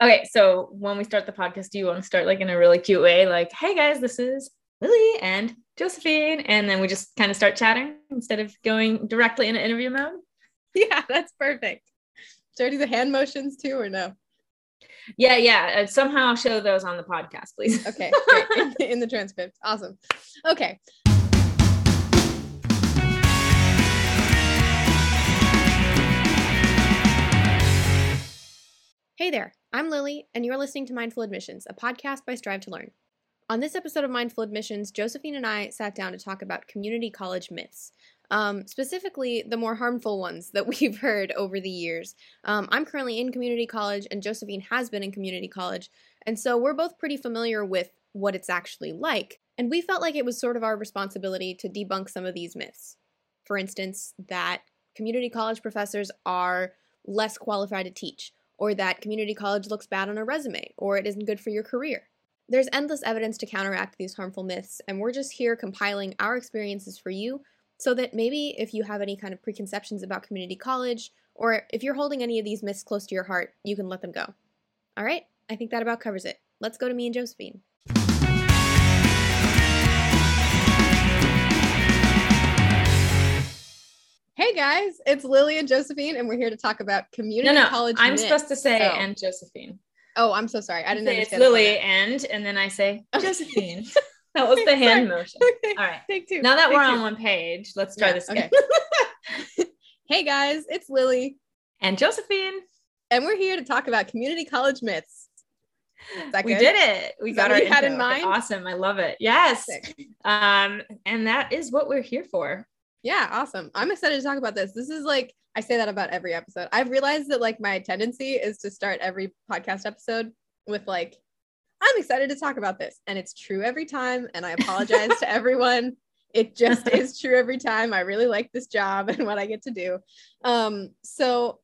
Okay, so when we start the podcast, do you want to start like in a really cute way, like, "Hey guys, this is Lily and Josephine," and then we just kind of start chatting instead of going directly in an interview mode? Yeah, that's perfect. Should I do the hand motions too, or no? Yeah, yeah. Uh, somehow show those on the podcast, please. Okay, in, in the transcript. Awesome. Okay. Hey there, I'm Lily, and you're listening to Mindful Admissions, a podcast by Strive to Learn. On this episode of Mindful Admissions, Josephine and I sat down to talk about community college myths, um, specifically the more harmful ones that we've heard over the years. Um, I'm currently in community college, and Josephine has been in community college, and so we're both pretty familiar with what it's actually like, and we felt like it was sort of our responsibility to debunk some of these myths. For instance, that community college professors are less qualified to teach or that community college looks bad on a resume, or it isn't good for your career. There's endless evidence to counteract these harmful myths, and we're just here compiling our experiences for you so that maybe if you have any kind of preconceptions about community college, or if you're holding any of these myths close to your heart, you can let them go. All right, I think that about covers it. Let's go to me and Josephine. Hey guys, it's Lily and Josephine, and we're here to talk about community no, no, college. I'm myths. supposed to say Oh. and Josephine. Oh, I'm so sorry. I didn't Say it's. Lily and, and then I say Okay. Josephine. that was the hand motion. Okay, All right. take two. Now that Take we're two. on one page, let's try Yeah, this again. Hey guys, it's Lily, And Josephine, and we're here to talk about community college myths. We did it. We Is got our had in. Okay, mind? Awesome. I love it. Yes. Um, and that is what we're here for. Yeah, awesome. I'm excited to talk about this. This is like I say that about every episode. I've realized that like my tendency is to start every podcast episode with like I'm excited to talk about this and it's true every time and I apologize to everyone. It just is true every time. I really like this job and what I get to do. Um so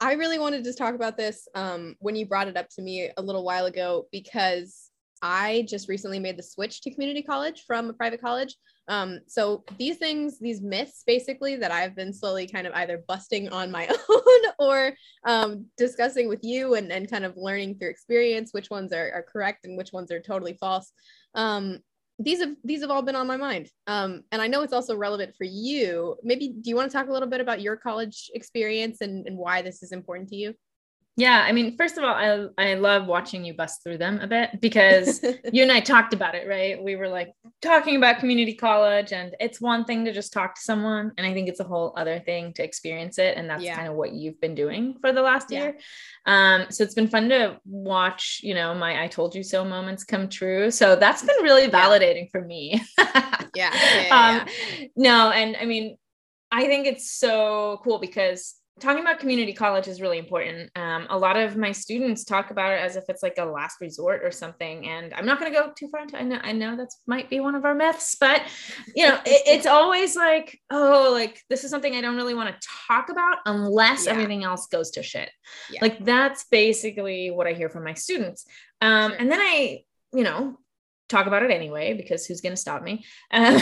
I really wanted to talk about this um when you brought it up to me a little while ago because I just recently made the switch to community college from a private college. Um, so these things, these myths basically that I've been slowly kind of either busting on my own or um, discussing with you and, and kind of learning through experience which ones are, are correct and which ones are totally false. Um, these have these have all been on my mind. Um, and I know it's also relevant for you. Maybe do you want to talk a little bit about your college experience and, and why this is important to you? Yeah. I mean, first of all, I I love watching you bust through them a bit because you and I talked about it, right? We were like talking about community college, and it's one thing to just talk to someone, and I think it's a whole other thing to experience it. And that's Yeah. kind of what you've been doing for the last Yeah. year. Um, so it's been fun to watch, you know, my I told you so moments come true. So that's been really validating for me. yeah, yeah, yeah, um, no, and I mean, I think it's so cool because talking about community college is really important. Um, a lot of my students talk about it as if it's like a last resort or something. And I'm not going to go too far into. I know I know that's might be one of our myths, but you know, it, it's always like, oh, like this is something I don't really want to talk about unless Yeah. everything else goes to shit. Yeah. Like that's basically what I hear from my students. Um, Sure. And then I, you know, talk about it anyway because who's going to stop me? Uh,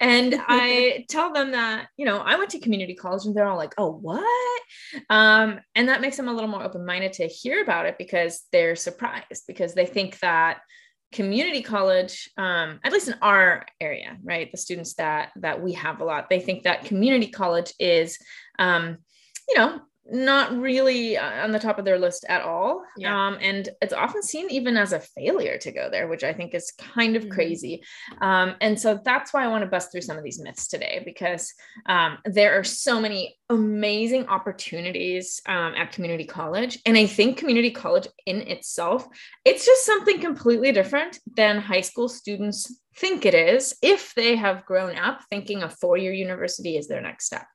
and I tell them that you know I went to community college, and they're all like, "Oh, what?" Um, and that makes them a little more open minded to hear about it because they're surprised because they think that community college um, at least in our area right the students that that we have a lot they think that community college is um, you know not really uh, on the top of their list at all Yeah. um, and it's often seen even as a failure to go there which i think is kind of Mhm. crazy um, and so that's why i want to bust through some of these myths today because um, there are so many amazing opportunities um, at community college and i think community college in itself it's just something completely different than high school students think it is if they have grown up thinking a four-year university is their next step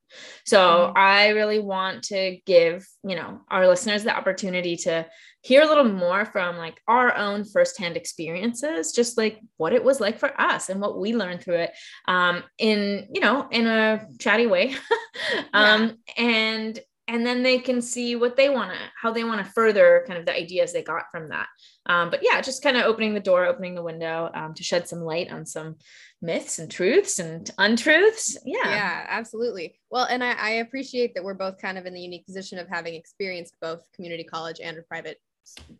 so Mhm. I really want to give, you know, our listeners the opportunity to hear a little more from like our own firsthand experiences, just like what it was like for us and what we learned through it um, in, you know, in a chatty way. um, and and then they can see what they want to how they want to further kind of the ideas they got from that. Um, but yeah just kind of opening the door opening the window um, to shed some light on some myths and truths and untruths. Yeah. Yeah absolutely. Well and I, I appreciate that we're both kind of in the unique position of having experienced both community college and a private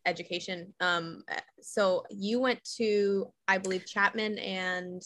education. Um, so you went to, I believe, Chapman and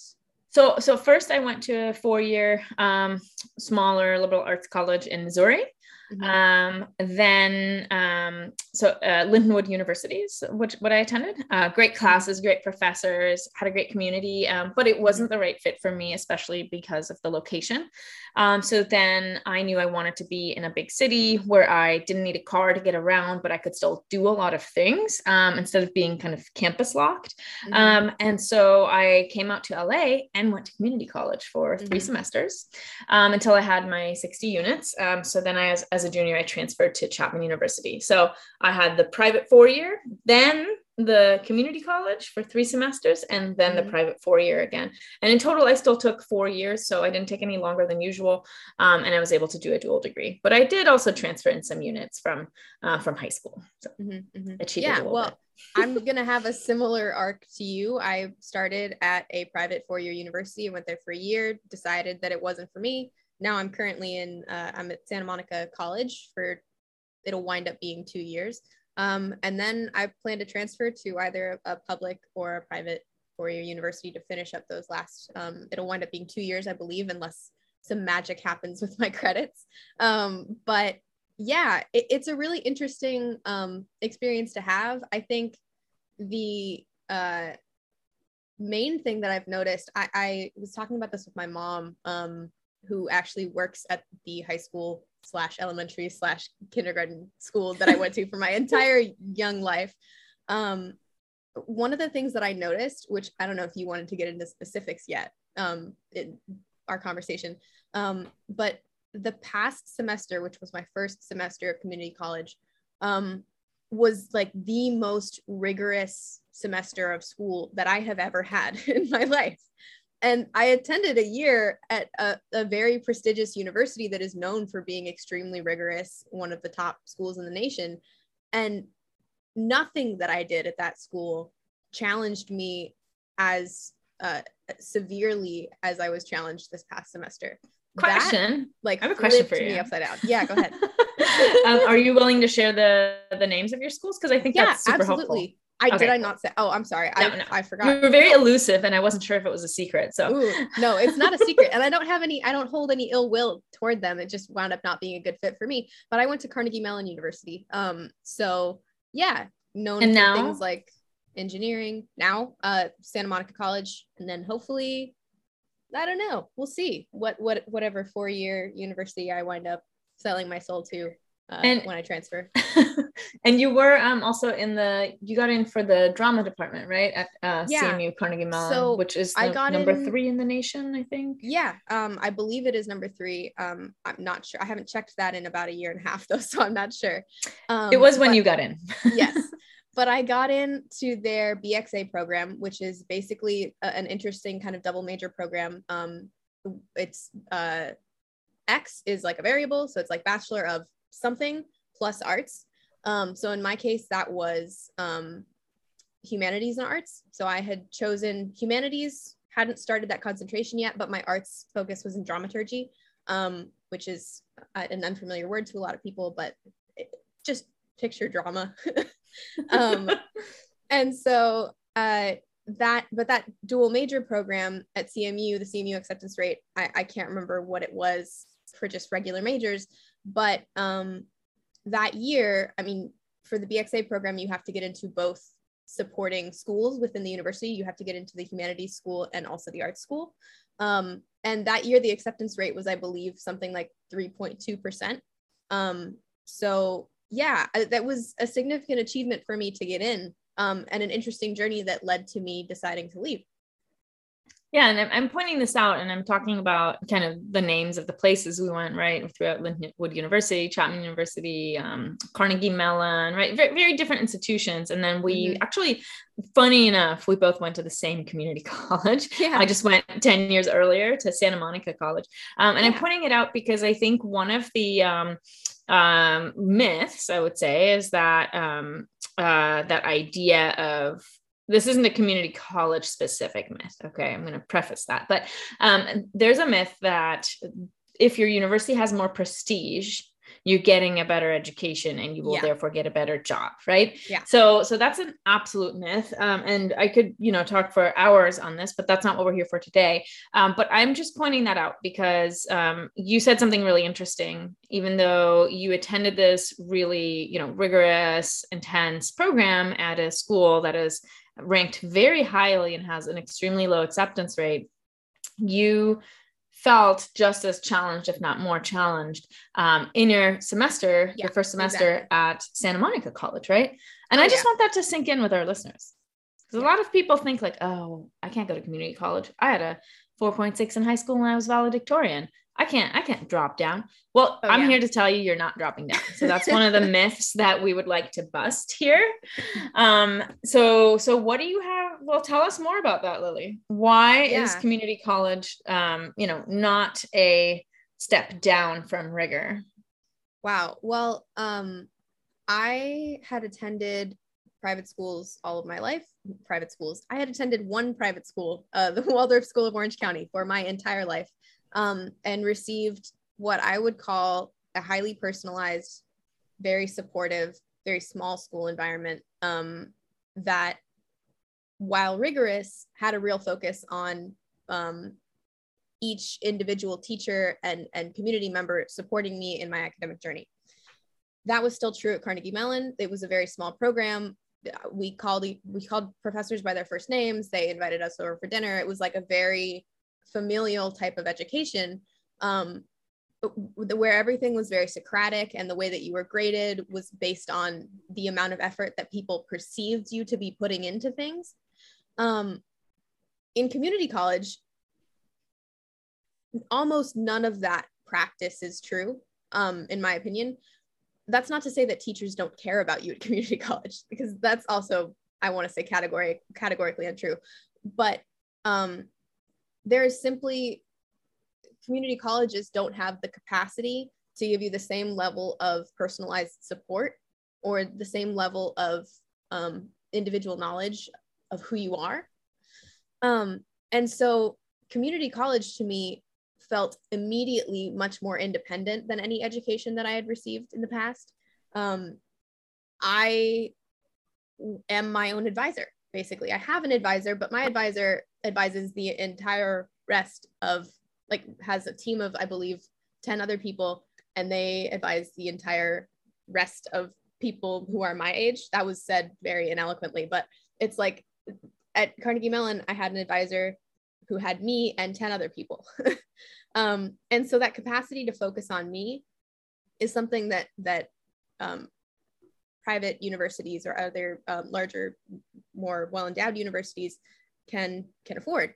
so so first I went to a four year um, smaller liberal arts college in Missouri. Mm-hmm. Um, then, um, so uh, Lindenwood Universities, which what I attended, uh, great mm-hmm. classes, great professors, had a great community, um, but it wasn't the right fit for me, especially because of the location. Um, so then I knew I wanted to be in a big city where I didn't need a car to get around, but I could still do a lot of things um, instead of being kind of campus locked. Mm-hmm. Um, and so I came out to LA and went to community college for 3 mm-hmm. semesters um, until I had my 60 units. Um, so then I, as, as a junior, I transferred to Chapman University. So I had the private four year, then the community college for three semesters and then mm-hmm. the private four year again. And in total, I still took four years. So I didn't take any longer than usual. Um, and I was able to do a dual degree. But I did also transfer in some units from uh, from high school. So mm-hmm, mm-hmm. yeah, well, I'm going to have a similar arc to you. I started at a private four year university, went there for a year, decided that it wasn't for me. Now I'm currently in, uh, I'm at Santa Monica College for, it'll wind up being two years. Um, and then I plan to transfer to either a public or a private four-year university to finish up those last. Um, it'll wind up being two years, I believe, unless some magic happens with my credits. Um, but yeah, it, it's a really interesting um, experience to have. I think the uh, main thing that I've noticed, I, I was talking about this with my mom, um, who actually works at the high school slash elementary slash kindergarten school that I went to for my entire young life. Um, one of the things that I noticed, which I don't know if you wanted to get into specifics yet um, in our conversation, um, but the past semester, which was my first semester of community college, um, was like the most rigorous semester of school that I have ever had in my life and I attended a year at a, a, very prestigious university that is known for being extremely rigorous, one of the top schools in the nation. And nothing that I did at that school challenged me as uh, severely as I was challenged this past semester. Question. That, like, I have a question for you. Me upside down. Yeah, go ahead. um, are you willing to share the the names of your schools? Because I think yeah, that's super absolutely. helpful. I okay. did I not say? Oh, I'm sorry. No, I no. I forgot. You were very elusive, and I wasn't sure if it was a secret. So Ooh, no, it's not a secret, and I don't have any. I don't hold any ill will toward them. It just wound up not being a good fit for me. But I went to Carnegie Mellon University. Um, so yeah, known and for now? things like engineering. Now, uh, Santa Monica College, and then hopefully, I don't know. We'll see what what whatever four year university I wind up selling my soul to uh, and when I transfer. and you were um, also in the you got in for the drama department, right? At uh, yeah. CMU Carnegie Mellon, so which is I got number in, three in the nation, I think. Yeah, um, I believe it is number three. Um, I'm not sure. I haven't checked that in about a year and a half though, so I'm not sure. Um, it was when but, you got in. yes. But I got into their BXA program, which is basically a, an interesting kind of double major program. Um, it's uh, X is like a variable, so it's like Bachelor of something plus arts. Um, so in my case, that was um, humanities and arts. So I had chosen humanities, hadn't started that concentration yet, but my arts focus was in dramaturgy, um, which is an unfamiliar word to a lot of people, but it, just picture drama. um, and so uh, that, but that dual major program at CMU, the CMU acceptance rate, I, I can't remember what it was for just regular majors, but um, that year, I mean, for the BXA program, you have to get into both supporting schools within the university. You have to get into the humanities school and also the arts school. Um, and that year, the acceptance rate was, I believe, something like 3.2%. Um, so, yeah, that was a significant achievement for me to get in um, and an interesting journey that led to me deciding to leave. Yeah, and I'm, pointing this out, and I'm talking about kind of the names of the places we went, right, throughout Lindenwood University, Chapman University, um, Carnegie Mellon, right, very, very, different institutions. And then we mm-hmm. actually, funny enough, we both went to the same community college. Yeah. I just went 10 years earlier to Santa Monica College. Um, and yeah. I'm pointing it out because I think one of the um, um, myths, I would say, is that um, uh, that idea of this isn't a community college specific myth. Okay, I'm going to preface that. But um, there's a myth that if your university has more prestige, you're getting a better education and you will Yeah. therefore get a better job right Yeah. so so that's an absolute myth um, and i could you know talk for hours on this but that's not what we're here for today um, but i'm just pointing that out because um, you said something really interesting even though you attended this really you know rigorous intense program at a school that is ranked very highly and has an extremely low acceptance rate you felt just as challenged if not more challenged um, in your semester Yeah, your first semester exactly. at santa monica college right? And Oh, i just yeah. want that to sink in with our listeners. Because a lot of people think like oh i can't go to community college. I had a 4.6 in high school when i was valedictorian i can't i can't drop down well Oh, i'm yeah. here to tell you you're not dropping down so that's one of the myths that we would like to bust here um so so what do you have well tell us more about that lily why is community college um you know not a step down from rigor Wow. Well, um, I had attended private schools all of my life. Private schools. I had attended one private school, uh, the Waldorf School of Orange County, for my entire life, um, and received what I would call a highly personalized, very supportive, very small school environment um, that, while rigorous, had a real focus on um, each individual teacher and, and community member supporting me in my academic journey. That was still true at Carnegie Mellon. It was a very small program. We called we called professors by their first names. They invited us over for dinner. It was like a very familial type of education, um, where everything was very Socratic, and the way that you were graded was based on the amount of effort that people perceived you to be putting into things. Um, in community college, almost none of that practice is true um, in my opinion that's not to say that teachers don't care about you at community college because that's also i want to say category categorically untrue but um, there is simply community colleges don't have the capacity to give you the same level of personalized support or the same level of um, individual knowledge of who you are um, and so community college to me felt immediately much more independent than any education that I had received in the past. Um, I am my own advisor, basically. I have an advisor, but my advisor advises the entire rest of, like, has a team of, I believe, 10 other people, and they advise the entire rest of people who are my age. That was said very ineloquently, but it's like at Carnegie Mellon, I had an advisor who had me and 10 other people. um, and so that capacity to focus on me is something that that um, private universities or other um, larger, more well-endowed universities can can afford.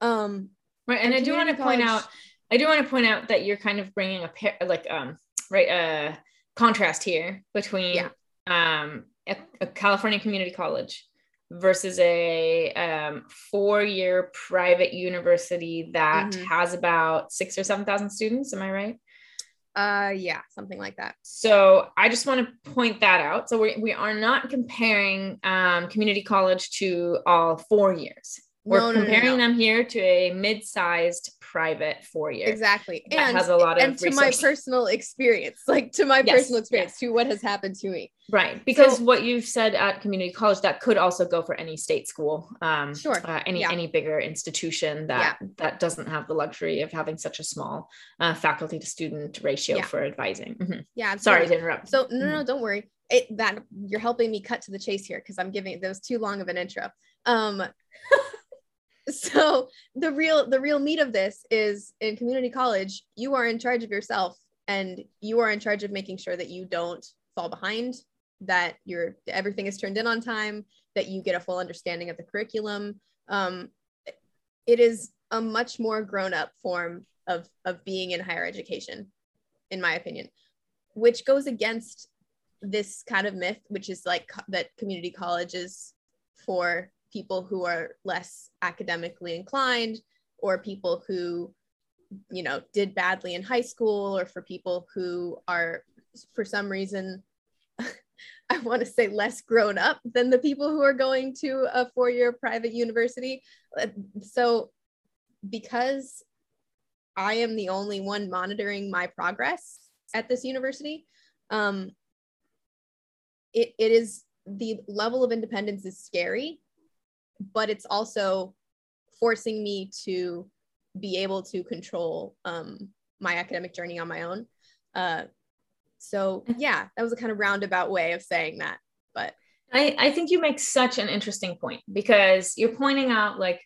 Um, right and, And i do want to community point out i do want to point out that you're kind of bringing a pair like um right uh contrast here between Yeah. um a, a california community college versus a um, four-year private university that Mhm. has about six or seven thousand students am i right uh, yeah, something like that. So I just want to point that out. So we, we are not comparing um, community college to all four years. We're No, no, comparing no. them here to a mid-sized private four year Exactly. that And has a lot of and to my personal experience, like to my Yes, personal experience, to what has happened to me. right because So- what you've said at community college that could also go for any state school um Sure. uh, any Yeah. any bigger institution that that doesn't have the luxury of having such a small uh, faculty to student ratio Yeah. for advising Mhm. Yeah. sorry to interrupt So no, no, no, don't worry. It that you're helping me cut to the chase here because I'm giving that was too long of an intro. Um, so the real the real meat of this is in community college, you are in charge of yourself and you are in charge of making sure that you don't fall behind, that your everything is turned in on time, that you get a full understanding of the curriculum. Um, it is a much more grown up form of of being in higher education, in my opinion, which goes against this kind of myth, which is like co- that community college is for people who are less academically inclined or people who, you know, did badly in high school or for people who are, for some reason, I want to say less grown up than the people who are going to a four year private university. So, because I am the only one monitoring my progress at this university um it, it is the level of independence is scary but it's also forcing me to be able to control um my academic journey on my own uh so yeah that was a kind of roundabout way of saying that but I, I think you make such an interesting point because you're pointing out like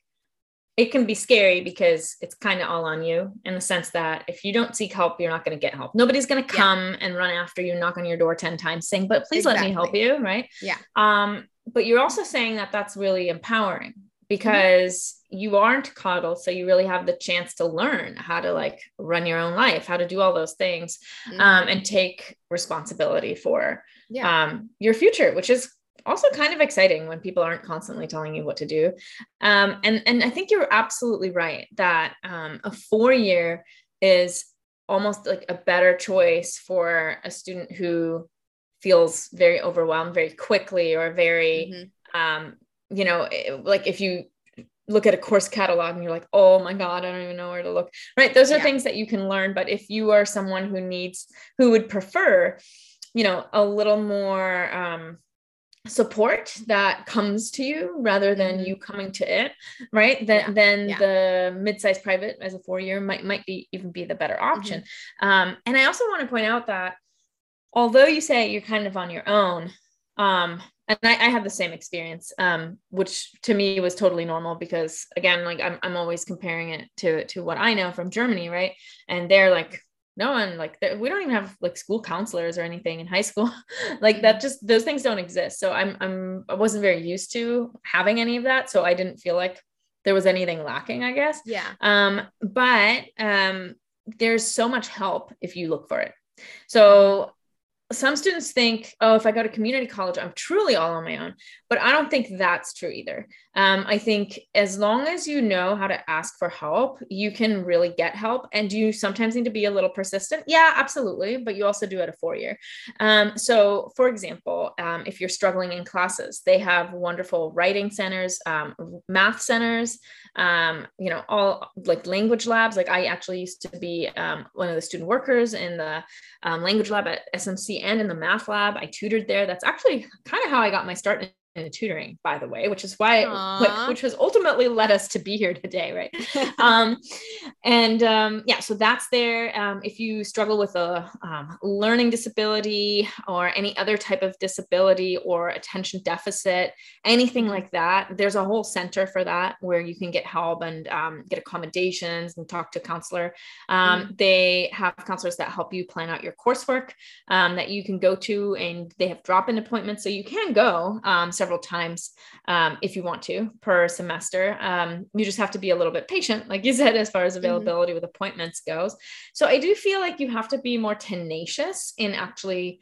it can be scary because it's kind of all on you in the sense that if you don't seek help, you're not going to get help. Nobody's going to come yeah. and run after you, knock on your door 10 times saying, but please exactly. let me help you. Right. Yeah. Um, but you're also saying that that's really empowering because mm-hmm. you aren't coddled. So you really have the chance to learn how to like run your own life, how to do all those things mm-hmm. um, and take responsibility for yeah. um, your future, which is also kind of exciting when people aren't constantly telling you what to do. Um, and, and I think you're absolutely right that um, a four year is almost like a better choice for a student who feels very overwhelmed very quickly or very, mm-hmm. um, you know, eh, like if you look at a course catalog and you're like, oh my God, I don't even know where to look. Right. Those are yeah. things that you can learn. But if you are someone who needs, who would prefer, you know, a little more um, support that comes to you rather than mm-hmm. you coming to it right then yeah. then yeah. the mid-sized private as a four year might might be even be the better mm-hmm. option mm-hmm. um, and i also want to point out that although you say you're kind of on your own um, and I, I, have the same experience um, which to me was totally normal because again like I'm, I'm always comparing it to to what i know from germany right? And they're like no one like we don't even have like school counselors or anything in high school. Like that just those things don't exist. So i'm i'm i wasn't very used to having any of that. So i didn't feel like there was anything lacking i guess. Yeah. Um but um there's so much help if you look for it. So some students think, oh, if I go to community college, I'm truly all on my own. But I don't think that's true either. Um, I think as long as you know how to ask for help, you can really get help. And you sometimes need to be a little persistent? Yeah, absolutely. But you also do it a four year. Um, so, for example, um, if you're struggling in classes, they have wonderful writing centers, um, math centers, um, you know, all like language labs. Like I actually used to be um, one of the student workers in the language lab at SMC and in the math lab. I tutored there. That's actually kind of how I got my start in in tutoring, by the way, which is why, which has ultimately led us to be here today, right? um, and um, yeah, so that's there. Um, if you struggle with a um, learning disability or any other type of disability or attention deficit, anything mm-hmm. like that, there's a whole center for that where you can get help and um, get accommodations and talk to a counselor. Mm. They have counselors that help you plan out your coursework that you can go to, and they have drop-in appointments, so you can go several several times um, if you want to per semester. Um, you just have to be a little bit patient, like you said, as far as mm-hmm. availability mm-hmm. with appointments goes. So I do feel like you have to be more tenacious in actually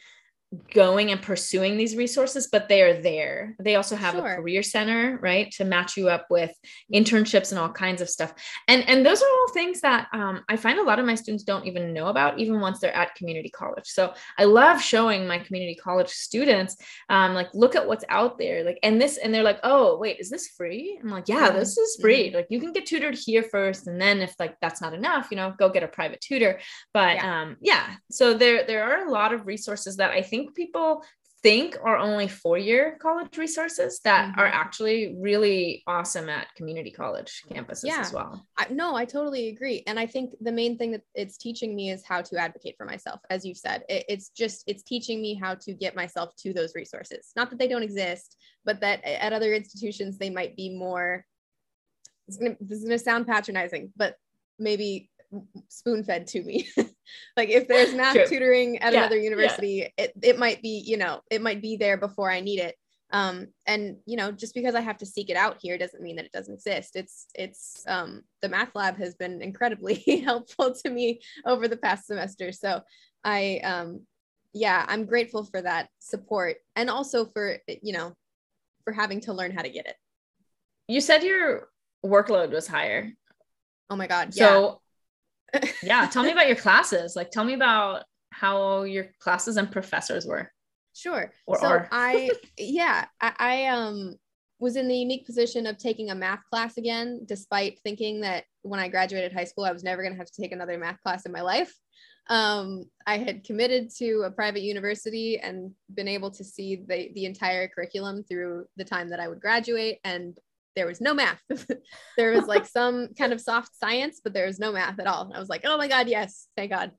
going and pursuing these resources, but they are there. They also have sure. a career center, right, to match you up with internships and all kinds of stuff. And and those are all things that um, I find a lot of my students don't even know about, even once they're at community college. So I love showing my community college students, um, like, look at what's out there, like, and this, and they're like, oh, wait, is this free? I'm like, yeah, this is free. Mm-hmm. Like, you can get tutored here first, and then if like that's not enough, you know, go get a private tutor. But yeah. um, yeah, so there there are a lot of resources that I think think people think are only four year college resources that mm-hmm. are actually really awesome at community college campuses yeah. as well. I, no, I totally agree. And I think the main thing that it's teaching me is how to advocate for myself. As you said, it, it's just, it's teaching me how to get myself to those resources. Not that they don't exist, but that at other institutions, they might be more, gonna, this is going to sound patronizing, but maybe spoon fed to me. like if there's math True. tutoring at yeah, another university, yeah. it, it might be, you know, it might be there before I need it. Um, and you know, just because I have to seek it out here doesn't mean that it doesn't exist. It's it's um the math lab has been incredibly helpful to me over the past semester. So I um yeah, I'm grateful for that support and also for you know, for having to learn how to get it. You said your workload was higher. Oh my god. So yeah tell me about your classes like tell me about how your classes and professors were sure or so are. i yeah I, I um was in the unique position of taking a math class again despite thinking that when i graduated high school i was never going to have to take another math class in my life um, I had committed to a private university and been able to see the, the entire curriculum through the time that I would graduate. And there was no math. there was like some kind of soft science, but there was no math at all. I was like, oh my God, yes, thank God.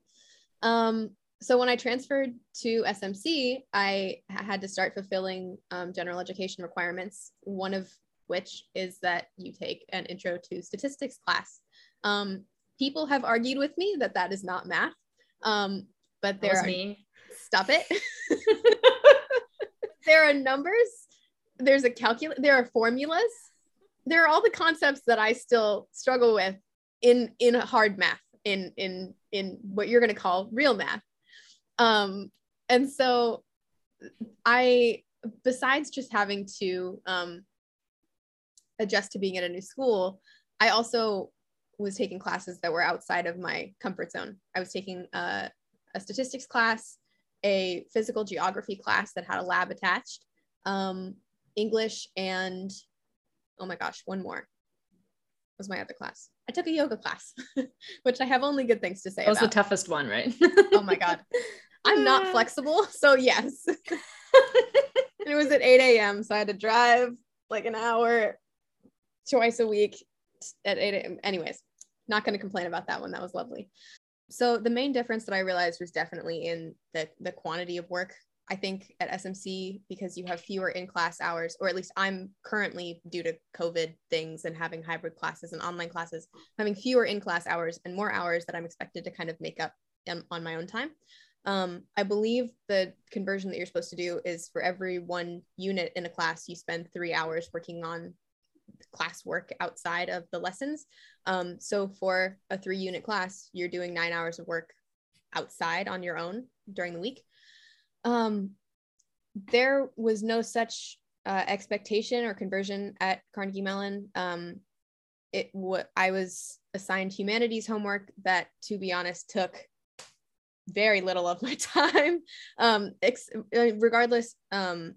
Um, so when I transferred to SMC, I had to start fulfilling um, general education requirements, one of which is that you take an intro to statistics class. Um, people have argued with me that that is not math, um, but there are, me. stop it. there are numbers, there's a calculate, there are formulas, there are all the concepts that I still struggle with in in hard math, in in in what you're going to call real math. Um, and so I, besides just having to um, adjust to being at a new school, I also was taking classes that were outside of my comfort zone. I was taking a, a statistics class, a physical geography class that had a lab attached, um, English, and oh my gosh, one more was my other class. I took a yoga class, which I have only good things to say. That was about. the toughest one, right? oh my god, I'm not flexible, so yes. and it was at 8 a.m., so I had to drive like an hour twice a week at 8 a.m. Anyways, not going to complain about that one. That was lovely. So the main difference that I realized was definitely in the the quantity of work. I think at SMC because you have fewer in-class hours, or at least I'm currently due to COVID things and having hybrid classes and online classes, having fewer in-class hours and more hours that I'm expected to kind of make up on my own time. Um, I believe the conversion that you're supposed to do is for every one unit in a class, you spend three hours working on classwork outside of the lessons. Um, so for a three unit class, you're doing nine hours of work outside on your own during the week. Um, there was no such uh, expectation or conversion at Carnegie Mellon. Um, it what I was assigned humanities homework that, to be honest, took very little of my time. Um, ex- uh, regardless, um,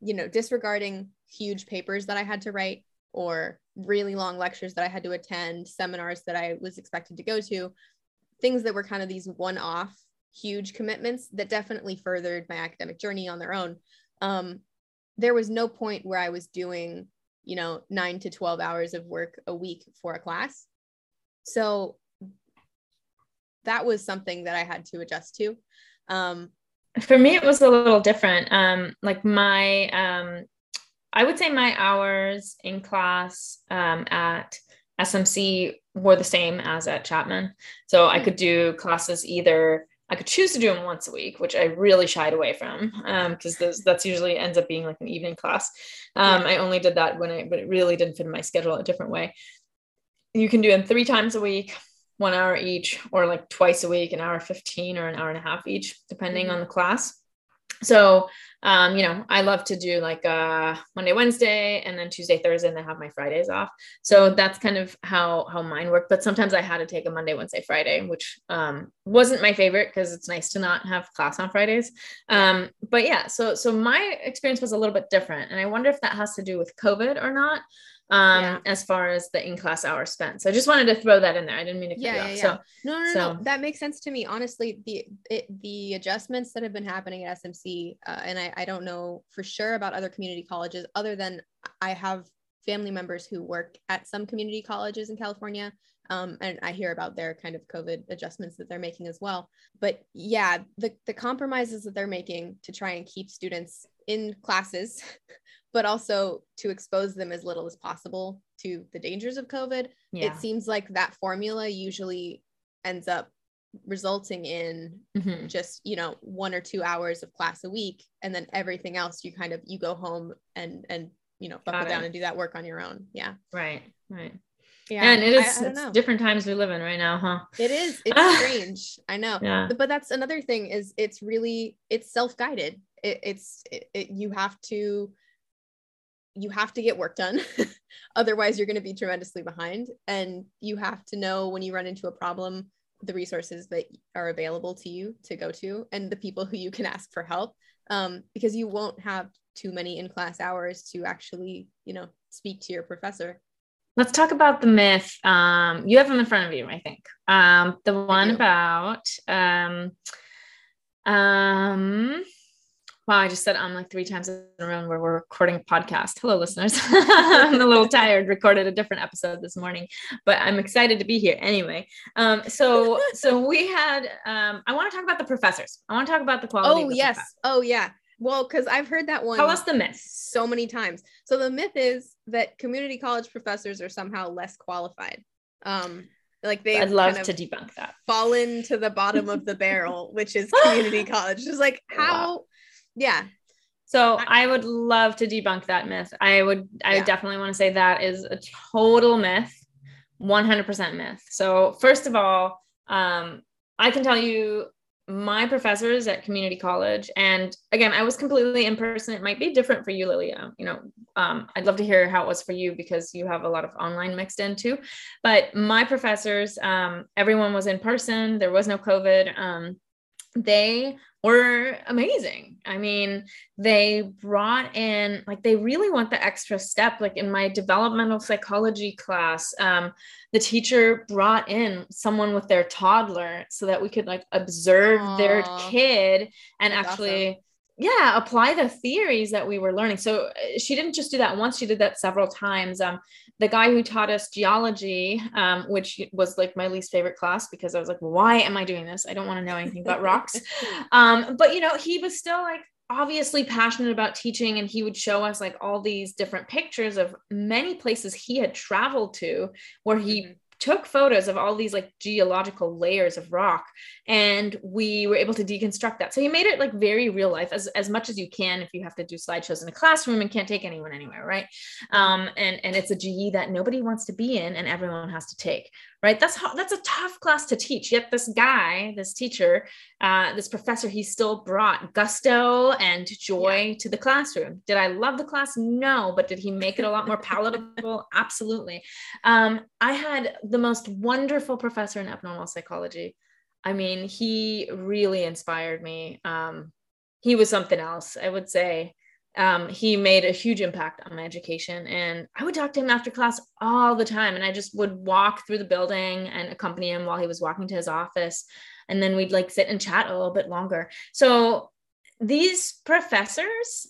you know, disregarding huge papers that I had to write or really long lectures that I had to attend, seminars that I was expected to go to, things that were kind of these one off huge commitments that definitely furthered my academic journey on their own. Um, there was no point where I was doing, you know, nine to 12 hours of work a week for a class. So that was something that I had to adjust to. Um, for me, it was a little different. Um, like my um, I would say my hours in class um, at SMC were the same as at Chapman. So I hmm. could do classes either, I could choose to do them once a week, which I really shied away from because um, that's usually ends up being like an evening class. Um, yeah. I only did that when I, but it really didn't fit in my schedule a different way. You can do them three times a week, one hour each, or like twice a week, an hour 15 or an hour and a half each, depending mm-hmm. on the class. So um, you know, I love to do like uh Monday, Wednesday, and then Tuesday, Thursday, and then have my Fridays off. So that's kind of how how mine work. But sometimes I had to take a Monday, Wednesday, Friday, which um wasn't my favorite because it's nice to not have class on Fridays. Um, but yeah, so so my experience was a little bit different, and I wonder if that has to do with COVID or not um, yeah. as far as the in-class hours spent. So I just wanted to throw that in there. I didn't mean to yeah, yeah, yeah. So no, no, so. no, that makes sense to me. Honestly, the it, the adjustments that have been happening at SMC, uh, and I, I don't know for sure about other community colleges, other than I have family members who work at some community colleges in California. Um, and I hear about their kind of COVID adjustments that they're making as well. But yeah, the, the compromises that they're making to try and keep students in classes but also to expose them as little as possible to the dangers of COVID. Yeah. It seems like that formula usually ends up resulting in mm-hmm. just you know one or two hours of class a week and then everything else you kind of you go home and and you know buckle down and do that work on your own yeah right right yeah and it is I, I different times we live in right now huh? It is it's strange i know. Yeah. but that's another thing is it's really it's self-guided. It, it's it, it, you have to you have to get work done. Otherwise you're going to be tremendously behind. And you have to know when you run into a problem the resources that are available to you to go to and the people who you can ask for help. Um, because you won't have too many in class hours to actually you know speak to your professor let's talk about the myth. Um, you have them in front of you, I think. Um, the one about um, um, Wow, I just said I'm like three times in a row where we're recording a podcast. Hello, listeners. I'm a little tired. Recorded a different episode this morning, but I'm excited to be here anyway. Um, so so we had um, I want to talk about the professors. I want to talk about the quality. Oh yes. Oh yeah. Well, because I've heard that one. Tell us the myth so many times. So the myth is that community college professors are somehow less qualified. Um, like they I'd love to debunk that. Fallen to the bottom of the barrel, which is community college. Just like how wow yeah. So I would love to debunk that myth. I would I yeah. definitely want to say that is a total myth, 100% myth. So first of all, um, I can tell you my professors at community college and again i was completely in person. It might be different for you lilia. You know um, i'd love to hear how it was for you because you have a lot of online mixed in too. But my professors um, everyone was in person. There was no covid. Um, they were amazing. I mean, they brought in, like, they really want the extra step. Like in my developmental psychology class, um, the teacher brought in someone with their toddler so that we could like observe Aww. their kid and That's actually. Awesome yeah apply the theories that we were learning. So uh, she didn't just do that once she did that several times. Um, the guy who taught us geology um, which was like my least favorite class because i was like why am i doing this? I don't want to know anything about rocks. Um, but you know he was still like obviously passionate about teaching and he would show us like all these different pictures of many places he had traveled to where he mm-hmm took photos of all these like geological layers of rock and we were able to deconstruct that. So he made it like very real life as, as much as you can if you have to do slideshows in a classroom and can't take anyone anywhere right? Um, and and it's a ge that nobody wants to be in and everyone has to take right? That's how, that's a tough class to teach. Yet this guy this teacher uh, this professor he still brought gusto and joy yeah. to the classroom. Did i love the class? No but did he make it a lot more palatable? Absolutely. Um, i had the most wonderful professor in abnormal psychology. I mean he really inspired me. Um, he was something else i would say um, he made a huge impact on my education. And I would talk to him after class all the time. And I just would walk through the building and accompany him while he was walking to his office. And then we'd like sit and chat a little bit longer. So these professors,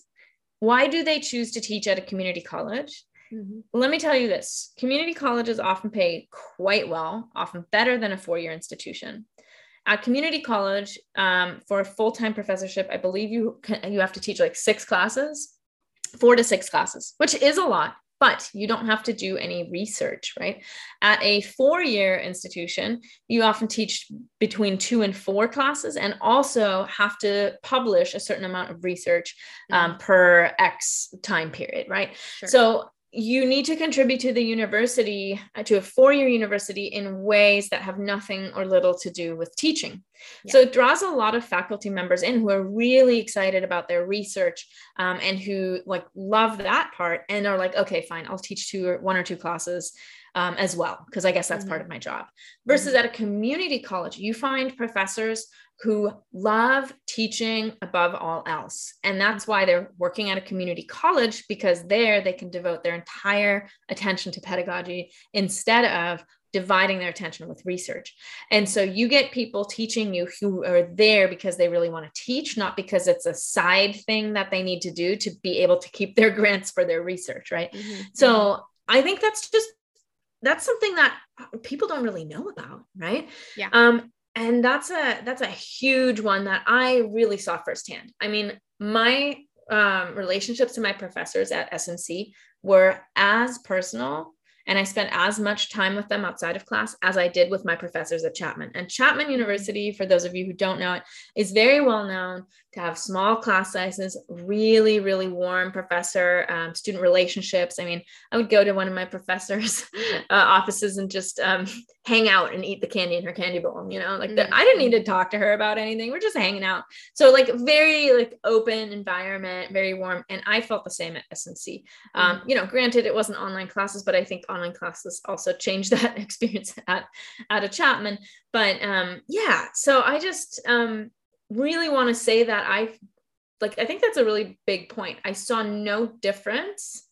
why do they choose to teach at a community college? Mm-hmm. Let me tell you this community colleges often pay quite well, often better than a four year institution. At community college, um, for a full time professorship, I believe you can, you have to teach like six classes, four to six classes, which is a lot, but you don't have to do any research, right? At a four year institution, you often teach between two and four classes and also have to publish a certain amount of research um, mm-hmm. per X time period, right? Sure. So you need to contribute to the university, uh, to a four year university, in ways that have nothing or little to do with teaching. Yeah. So it draws a lot of faculty members in who are really excited about their research um, and who like love that part and are like, okay, fine, I'll teach two or one or two classes um, as well, because I guess that's mm-hmm. part of my job. Versus mm-hmm. at a community college, you find professors who love teaching above all else. And that's why they're working at a community college because there they can devote their entire attention to pedagogy instead of dividing their attention with research. And so you get people teaching you who are there because they really want to teach, not because it's a side thing that they need to do to be able to keep their grants for their research, right? Mm-hmm. So I think that's just that's something that people don't really know about, right? Yeah. Um, and that's a that's a huge one that i really saw firsthand i mean my um, relationships to my professors at smc were as personal and I spent as much time with them outside of class as I did with my professors at Chapman. And Chapman University, for those of you who don't know it, is very well known to have small class sizes, really, really warm professor um, student relationships. I mean, I would go to one of my professors' uh, offices and just um, hang out and eat the candy in her candy bowl. You know, like the, mm-hmm. I didn't need to talk to her about anything. We're just hanging out. So like very like open environment, very warm. And I felt the same at SMC. Um, mm-hmm. You know, granted it wasn't online classes, but I think online classes also changed that experience at at a Chapman. But um, yeah, so I just um, really want to say that I like I think that's a really big point. I saw no difference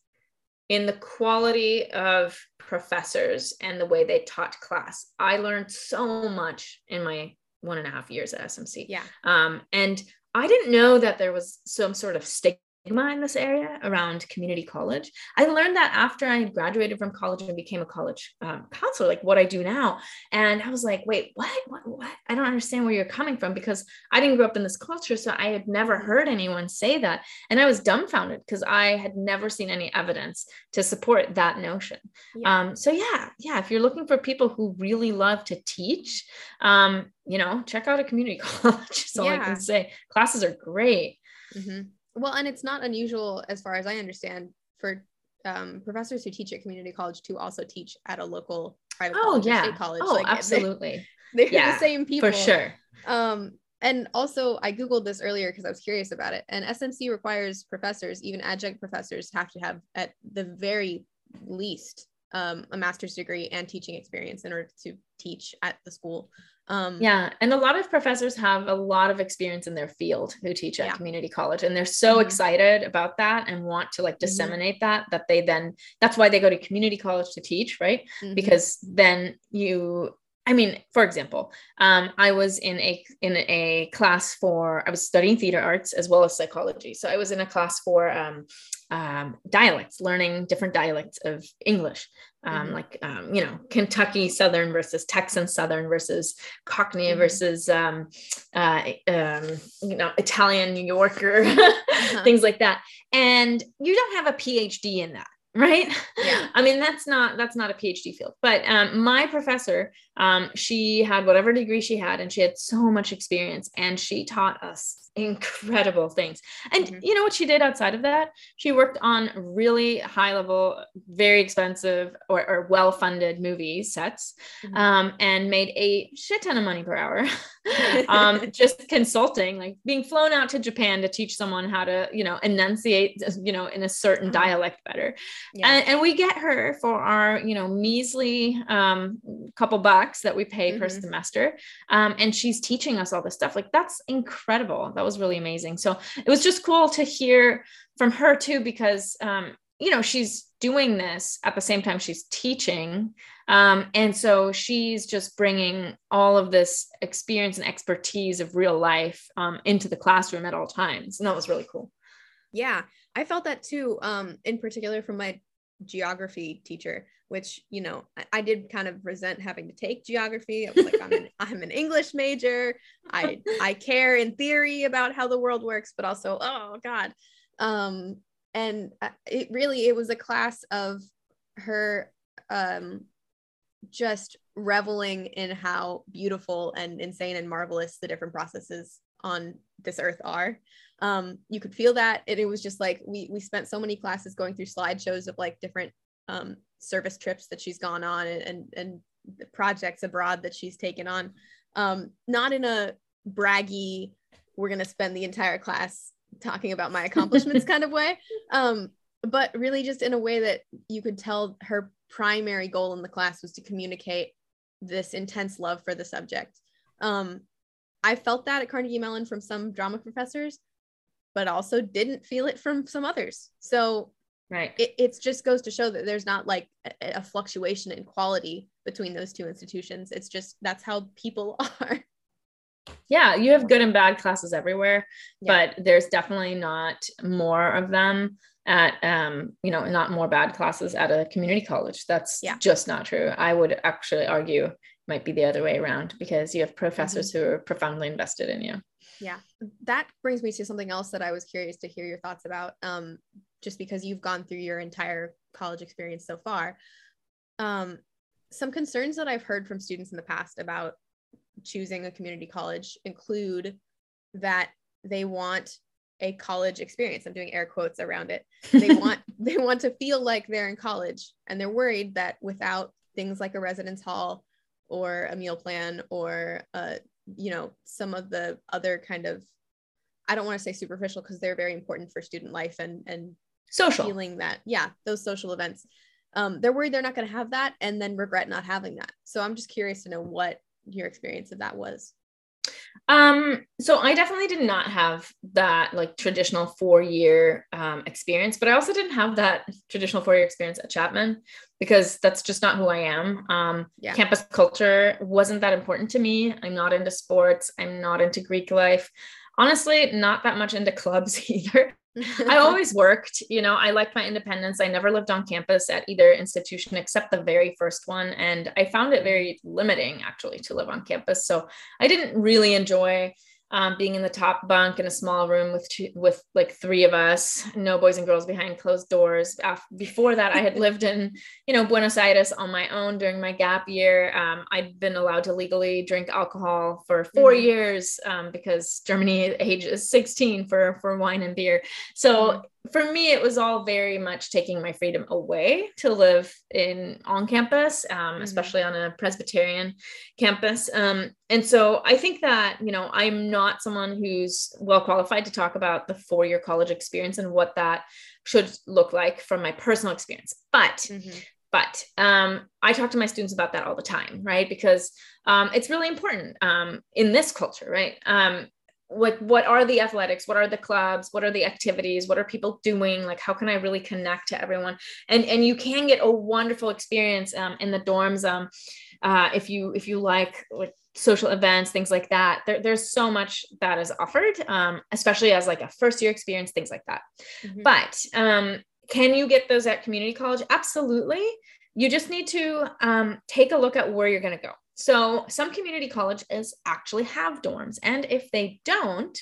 in the quality of professors and the way they taught class. I learned so much in my one and a half years at SMC. Yeah. Um, and I didn't know that there was some sort of stigma in this area around community college. I learned that after I graduated from college and became a college um, counselor, like what I do now. And I was like, wait, what? what? What? I don't understand where you're coming from because I didn't grow up in this culture. So I had never heard anyone say that. And I was dumbfounded because I had never seen any evidence to support that notion. Yeah. Um, so, yeah, yeah, if you're looking for people who really love to teach, um, you know, check out a community college. That's all yeah. I can say. Classes are great. Mm-hmm. Well, and it's not unusual, as far as I understand, for um, professors who teach at community college to also teach at a local private oh, college yeah. state college. Oh, like, absolutely. They, are yeah, the same people. For sure. Um, and also, I Googled this earlier because I was curious about it. And SMC requires professors, even adjunct professors, have to have at the very least um, a master's degree and teaching experience in order to teach at the school. Um, yeah, and a lot of professors have a lot of experience in their field who teach at yeah. community college, and they're so mm-hmm. excited about that and want to like mm-hmm. disseminate mm-hmm. that that they then that's why they go to community college to teach, right? Mm-hmm. Because then you I mean, for example, um, I was in a in a class for I was studying theater arts as well as psychology. So I was in a class for um, um, dialects, learning different dialects of English, um, mm-hmm. like um, you know Kentucky Southern versus Texan Southern versus Cockney mm-hmm. versus um, uh, um, you know Italian New Yorker, uh-huh. things like that. And you don't have a PhD in that right yeah i mean that's not that's not a phd field but um, my professor um, she had whatever degree she had and she had so much experience and she taught us incredible things. And mm-hmm. you know what she did outside of that? She worked on really high level, very expensive or, or well funded movie sets mm-hmm. um, and made a shit ton of money per hour. um, just consulting, like being flown out to Japan to teach someone how to, you know, enunciate, you know, in a certain mm-hmm. dialect better. Yeah. And, and, we get her for our, you know, measly um, couple bucks that we pay per mm-hmm. semester. Um, and she's teaching us all this stuff. Like that's incredible that was really amazing. So it was just cool to hear from her too, because, um, you know, she's doing this at the same time she's teaching. Um, and so she's just bringing all of this experience and expertise of real life um, into the classroom at all times. And that was really cool. Yeah, I felt that too, um, in particular from my geography teacher which you know I, I, did kind of resent having to take geography. I was like i'm an, I'm an english major. I i care in theory about how the world works but also oh god. Um and uh, it really it was a class of her um just reveling in how beautiful and insane and marvelous the different processes on this earth are. Um you could feel that. It, it was just like we we spent so many classes going through slideshows of like different um service trips that she's gone on and and, and projects abroad that she's taken on. Um not in a braggy we're going to spend the entire class talking about my accomplishments kind of way um but really just in a way that you could tell her primary goal in the class was to communicate this intense love for the subject. Um i felt that at carnegie mellon from some drama professors but also didn't feel it from some others. So right. It it's just goes to show that there's not like a, a, fluctuation in quality between those two institutions. It's just that's how people are. Yeah you have good and bad classes everywhere yeah. but there's definitely not more of them at um you know not more bad classes at a community college. That's yeah. just not true. I would actually argue might be the other way around because you have professors mm-hmm. who are profoundly invested in you. Yeah. That brings me to something else that i was curious to hear your thoughts about. Um just because you've gone through your entire college experience so far. Um, some concerns that I've heard from students in the past about choosing a community college include that they want a college experience. I'm doing air quotes around it. They want they want to feel like they're in college and they're worried that without things like a residence hall or a meal plan or uh, you know some of the other kind of I don't want to say superficial because they're very important for student life and and social feeling that yeah those social events um, they're worried they're not going to have that and then regret not having that so i'm just curious to know what your experience of that was Um, so I definitely did not have that like traditional four year um, experience, but I also didn't have that traditional four year experience at Chapman because that's just not who I am. Um, yeah. Campus culture wasn't that important to me. I'm not into sports. I'm not into Greek life. Honestly, not that much into clubs either. I always worked, you know, I liked my independence. I never lived on campus at either institution except the very first one. And I found it very limiting actually to live on campus. So I didn't really enjoy um, being in the top bunk in a small room with two, with like three of us, no boys and girls behind closed doors. After, before that, I had lived in, you know, Buenos Aires on my own during my gap year. Um, I'd been allowed to legally drink alcohol for 4 mm-hmm. years um, because Germany age is 16 for for wine and beer. So mm-hmm for me it was all very much taking my freedom away to live in on campus um, mm-hmm. especially on a presbyterian campus um, and so i think that you know i'm not someone who's well qualified to talk about the four year college experience and what that should look like from my personal experience but mm-hmm. but um, i talk to my students about that all the time right because um, it's really important um, in this culture right um, like what are the athletics? What are the clubs? What are the activities? What are people doing? Like how can i really connect to everyone? And and you can get a wonderful experience um, in the dorms um, uh, if you if you like like social events things like that. There, there's so much that is offered um, especially as like a first year experience things like that. Mm-hmm. but um, can you get those at community college? Absolutely. You just need to um, take a look at where you're going to go so, some community colleges actually have dorms. And if they don't,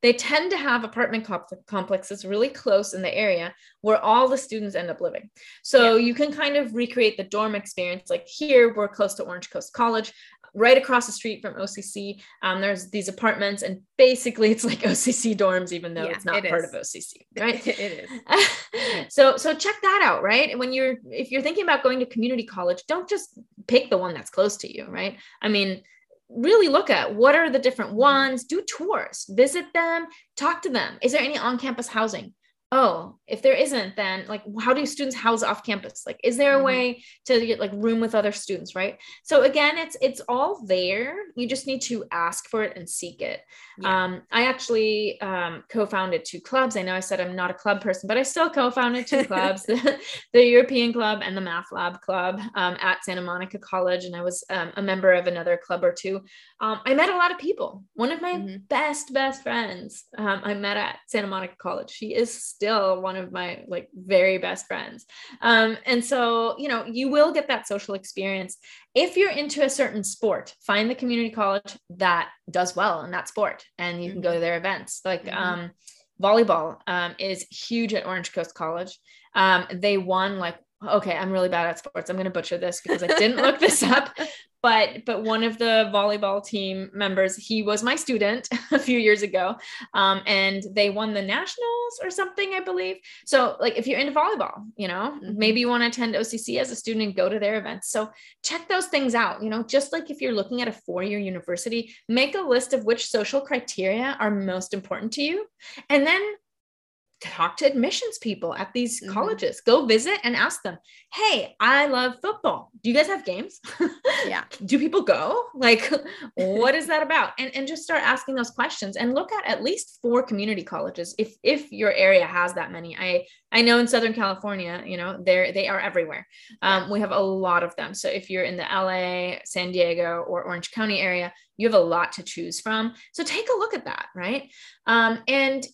they tend to have apartment complexes really close in the area where all the students end up living. So, yeah. you can kind of recreate the dorm experience. Like here, we're close to Orange Coast College right across the street from OCC. Um, there's these apartments, and basically it's like OCC dorms, even though yeah, it's not it part is. of OCC, right? it is. so so check that out, right? When you're if you're thinking about going to community college, don't just pick the one that's close to you, right? I mean really look at what are the different mm-hmm. ones do tours visit them talk to them is there any on-campus housing oh if there isn't then like how do students house off campus? Like is there a mm-hmm. way to get like room with other students right? So again it's it's all there. You just need to ask for it and seek it. Yeah. um i actually um co-founded two clubs. I know i said i'm not a club person but i still co-founded two clubs the, the, european club and the math lab club um, at santa monica college and i was um, a member of another club or two. Um, i met a lot of people. One of my mm-hmm. best best friends um, i met at santa monica college. She is still one of my like very best friends. Um, and so, you know, you will get that social experience. If you're into a certain sport, find the community college that does well in that sport and you can go to their events. Like mm-hmm. um, volleyball um, is huge at Orange Coast College. Um, they won like okay, I'm really bad at sports. I'm going to butcher this because I didn't look this up, but but one of the volleyball team members he was my student a few years ago um, and they won the nationals or something i believe. So like if you're into volleyball you know mm-hmm. maybe you want to attend occ as a student and go to their events. So check those things out you know just like if you're looking at a four-year university make a list of which social criteria are most important to you. And then talk to admissions people at these mm-hmm. colleges. Go visit and ask them, "Hey, I love football. Do you guys have games? yeah. Do people go? Like what is that about?" And and just start asking those questions and look at at least four community colleges if if your area has that many. I I know in Southern California, you know, they're they are everywhere. Um, we have a lot of them. So if you're in the LA, San Diego, or Orange County area, you have a lot to choose from. So take a look at that, right? Um, and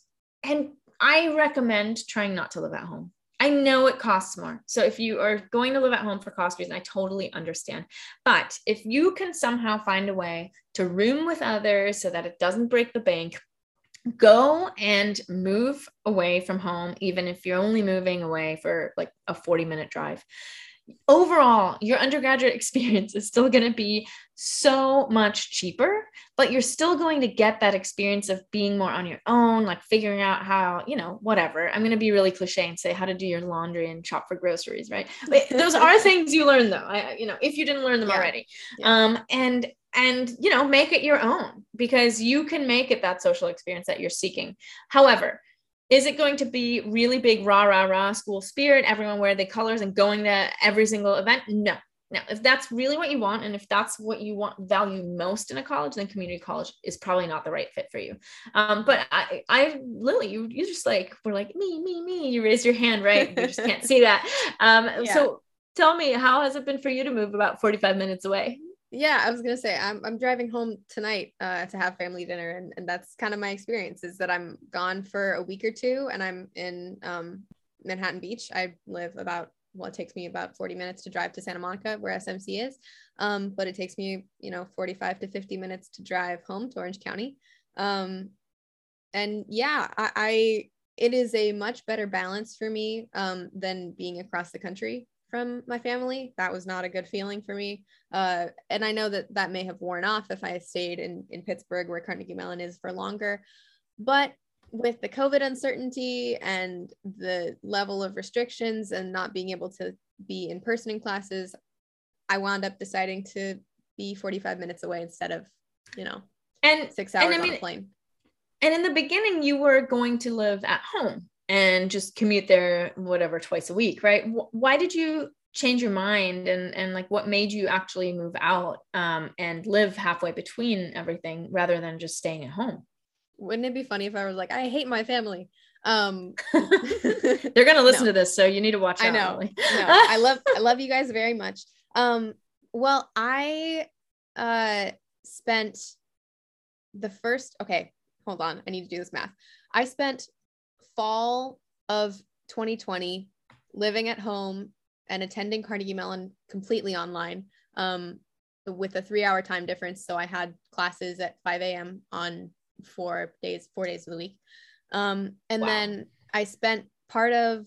and I recommend trying not to live at home. I know it costs more. So if you are going to live at home for cost reasons, I totally understand. But if you can somehow find a way to room with others so that it doesn't break the bank, go and move away from home, even if you're only moving away for like a 40 minute drive overall your undergraduate experience is still going to be so much cheaper but you're still going to get that experience of being more on your own like figuring out how you know whatever. I'm going to be really cliche and say how to do your laundry and shop for groceries right? But those are things you learn though. I, you know if you didn't learn them yeah. already. Yeah. um and and you know make it your own because you can make it that social experience that you're seeking. However is it going to be really big rah rah rah school spirit everyone wear the colors and going to every single event no now, if that's really what you want, and if that's what you want value most in a college, then community college is probably not the right fit for you. Um, but I, I, Lily, you, you just like we're like me, me, me. You raise your hand, right? You just can't see that. Um, yeah. So tell me, how has it been for you to move about forty five minutes away? Yeah, I was gonna say I'm I'm driving home tonight uh, to have family dinner, and and that's kind of my experience is that I'm gone for a week or two, and I'm in um, Manhattan Beach. I live about well, it takes me about 40 minutes to drive to Santa Monica where SMC is. Um, but it takes me, you know, 45 to 50 minutes to drive home to Orange County. Um, and yeah, I, I, it is a much better balance for me um, than being across the country from my family. That was not a good feeling for me. Uh, and I know that that may have worn off if I stayed in, in Pittsburgh where Carnegie Mellon is for longer. But with the COVID uncertainty and the level of restrictions and not being able to be in person in classes, I wound up deciding to be 45 minutes away instead of, you know, and six hours and I mean, on a plane. And in the beginning, you were going to live at home and just commute there, whatever, twice a week, right? Why did you change your mind and and like what made you actually move out um, and live halfway between everything rather than just staying at home? wouldn't it be funny if I was like, I hate my family? Um, they're gonna listen no. to this, so you need to watch. I know. no, I love I love you guys very much. Um, well, I uh spent the first. Okay, hold on. I need to do this math. I spent fall of 2020 living at home and attending Carnegie Mellon completely online. Um, with a three hour time difference. So I had classes at 5 a.m. on four days, four days of the week. Um, and wow. then I spent part of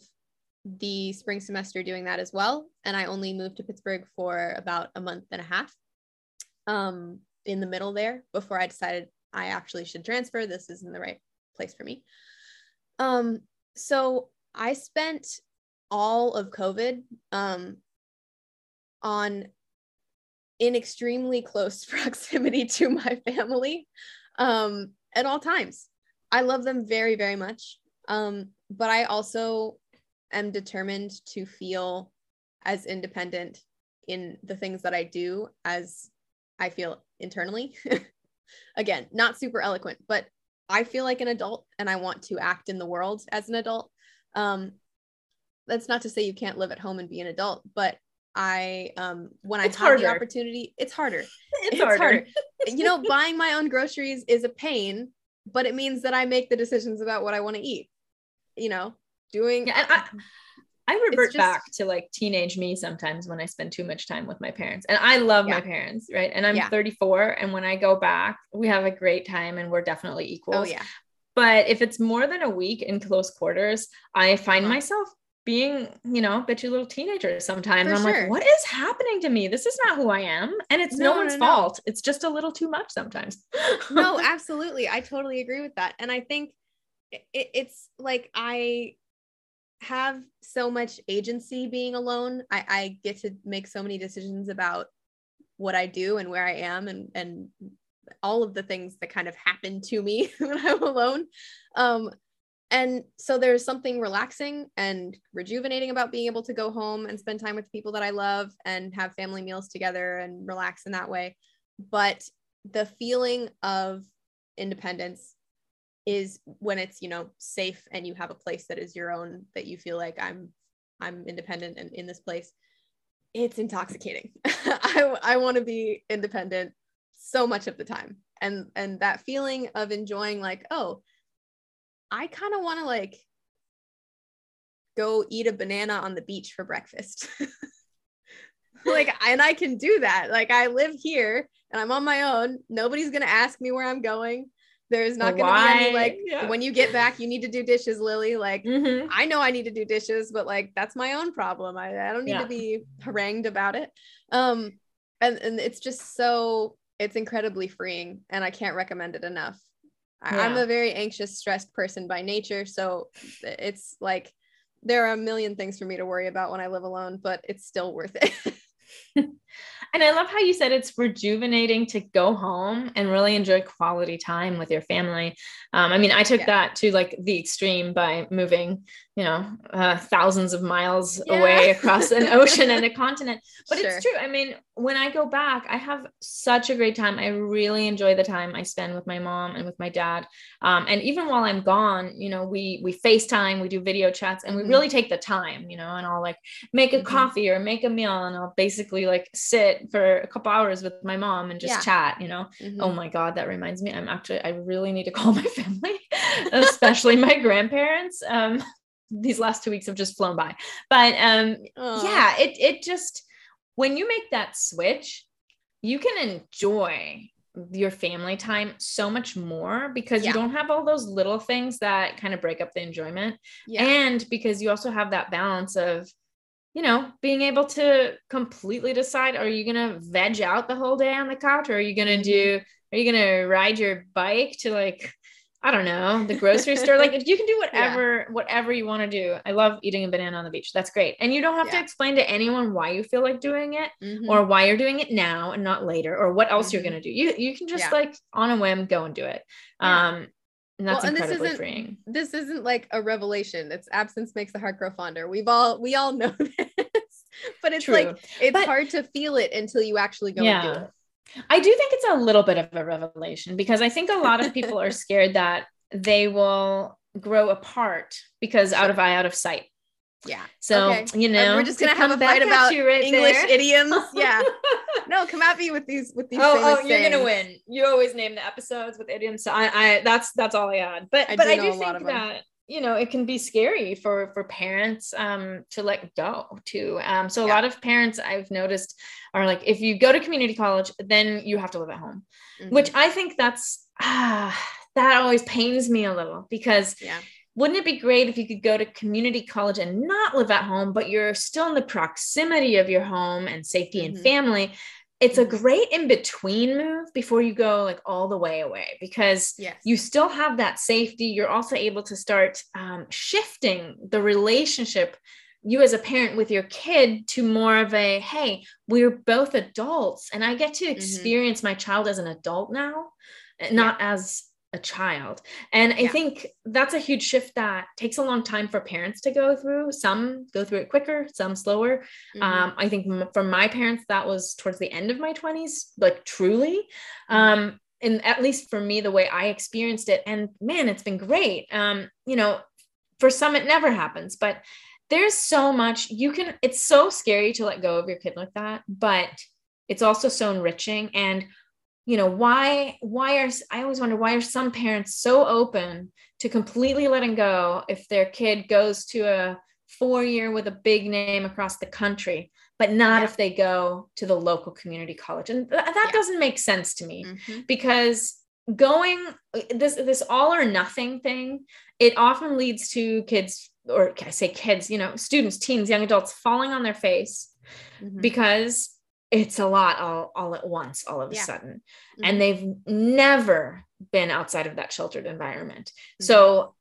the spring semester doing that as well. And I only moved to Pittsburgh for about a month and a half um, in the middle there before I decided I actually should transfer. This isn't the right place for me. Um, so I spent all of COVID um, on in extremely close proximity to my family. Um, at all times. I love them very, very much. Um, but I also am determined to feel as independent in the things that I do as I feel internally. Again, not super eloquent, but I feel like an adult and I want to act in the world as an adult. Um, that's not to say you can't live at home and be an adult, but I um when it's I have harder. the opportunity, it's harder. It's, it's harder. harder. you know, buying my own groceries is a pain, but it means that I make the decisions about what I want to eat. You know, doing yeah, I, I revert just, back to like teenage me sometimes when I spend too much time with my parents. And I love yeah. my parents, right? And I'm yeah. 34 and when I go back, we have a great time and we're definitely equal. Oh yeah. But if it's more than a week in close quarters, I find uh-huh. myself being, you know, bitchy little teenager sometimes. I'm sure. like, what is happening to me? This is not who I am. And it's no, no one's no, fault. It's just a little too much sometimes. no, absolutely. I totally agree with that. And I think it, it's like I have so much agency being alone. I, I get to make so many decisions about what I do and where I am and and all of the things that kind of happen to me when I'm alone. Um, and so there's something relaxing and rejuvenating about being able to go home and spend time with people that I love and have family meals together and relax in that way. But the feeling of independence is when it's, you know, safe and you have a place that is your own that you feel like I'm I'm independent and in this place. It's intoxicating. I I want to be independent so much of the time. And and that feeling of enjoying like, oh, I kind of want to like go eat a banana on the beach for breakfast. like, and I can do that. Like, I live here and I'm on my own. Nobody's going to ask me where I'm going. There's not going to be any like, yeah. when you get back, you need to do dishes, Lily. Like, mm-hmm. I know I need to do dishes, but like, that's my own problem. I, I don't need yeah. to be harangued about it. Um, and, and it's just so, it's incredibly freeing and I can't recommend it enough. Yeah. I'm a very anxious, stressed person by nature. So it's like there are a million things for me to worry about when I live alone, but it's still worth it. And I love how you said it's rejuvenating to go home and really enjoy quality time with your family. Um, I mean, I took yeah. that to like the extreme by moving, you know, uh, thousands of miles yeah. away across an ocean and a continent. But sure. it's true. I mean, when I go back, I have such a great time. I really enjoy the time I spend with my mom and with my dad. Um, and even while I'm gone, you know, we we FaceTime, we do video chats, and we mm-hmm. really take the time, you know, and I'll like make a mm-hmm. coffee or make a meal, and I'll basically like sit for a couple hours with my mom and just yeah. chat, you know. Mm-hmm. Oh my God, that reminds me. I'm actually I really need to call my family, especially my grandparents. Um, these last two weeks have just flown by. But um, yeah, it it just when you make that switch, you can enjoy your family time so much more because yeah. you don't have all those little things that kind of break up the enjoyment. Yeah. And because you also have that balance of, you know, being able to completely decide are you going to veg out the whole day on the couch or are you going to mm-hmm. do, are you going to ride your bike to like I don't know, the grocery store. Like you can do whatever, yeah. whatever you want to do. I love eating a banana on the beach. That's great. And you don't have yeah. to explain to anyone why you feel like doing it mm-hmm. or why you're doing it now and not later or what else mm-hmm. you're going to do. You, you can just yeah. like on a whim, go and do it. Um, and that's well, incredibly and this freeing. This isn't like a revelation. It's absence makes the heart grow fonder. We've all, we all know this, but it's True. like, it's but, hard to feel it until you actually go and do it. I do think it's a little bit of a revelation because I think a lot of people are scared that they will grow apart because sure. out of eye, out of sight. Yeah. So, okay. you know, we're just going to have a fight about right English there. idioms. Yeah. no, come at me with these, with these. Oh, oh you're going to win. You always name the episodes with idioms. So I, I, that's, that's all I had. But, I but do I do think that, you know, it can be scary for, for parents, um, to let go too um, so a yeah. lot of parents I've noticed are like, if you go to community college, then you have to live at home, mm-hmm. which I think that's, ah, that always pains me a little because yeah. Wouldn't it be great if you could go to community college and not live at home, but you're still in the proximity of your home and safety mm-hmm. and family? It's a mm-hmm. great in between move before you go like all the way away because yes. you still have that safety. You're also able to start um, shifting the relationship you as a parent with your kid to more of a hey we're both adults and i get to mm-hmm. experience mm-hmm. my child as an adult now not yeah. as a child. And I yeah. think that's a huge shift that takes a long time for parents to go through. Some go through it quicker, some slower. Mm-hmm. Um, I think m- for my parents, that was towards the end of my 20s, like truly. Um, and at least for me, the way I experienced it, and man, it's been great. Um, you know, for some, it never happens, but there's so much you can, it's so scary to let go of your kid like that, but it's also so enriching. And you know why why are i always wonder why are some parents so open to completely letting go if their kid goes to a four year with a big name across the country but not yeah. if they go to the local community college and th- that yeah. doesn't make sense to me mm-hmm. because going this this all or nothing thing it often leads to kids or i say kids you know students teens young adults falling on their face mm-hmm. because it's a lot all, all at once all of yeah. a sudden mm-hmm. and they've never been outside of that sheltered environment mm-hmm. so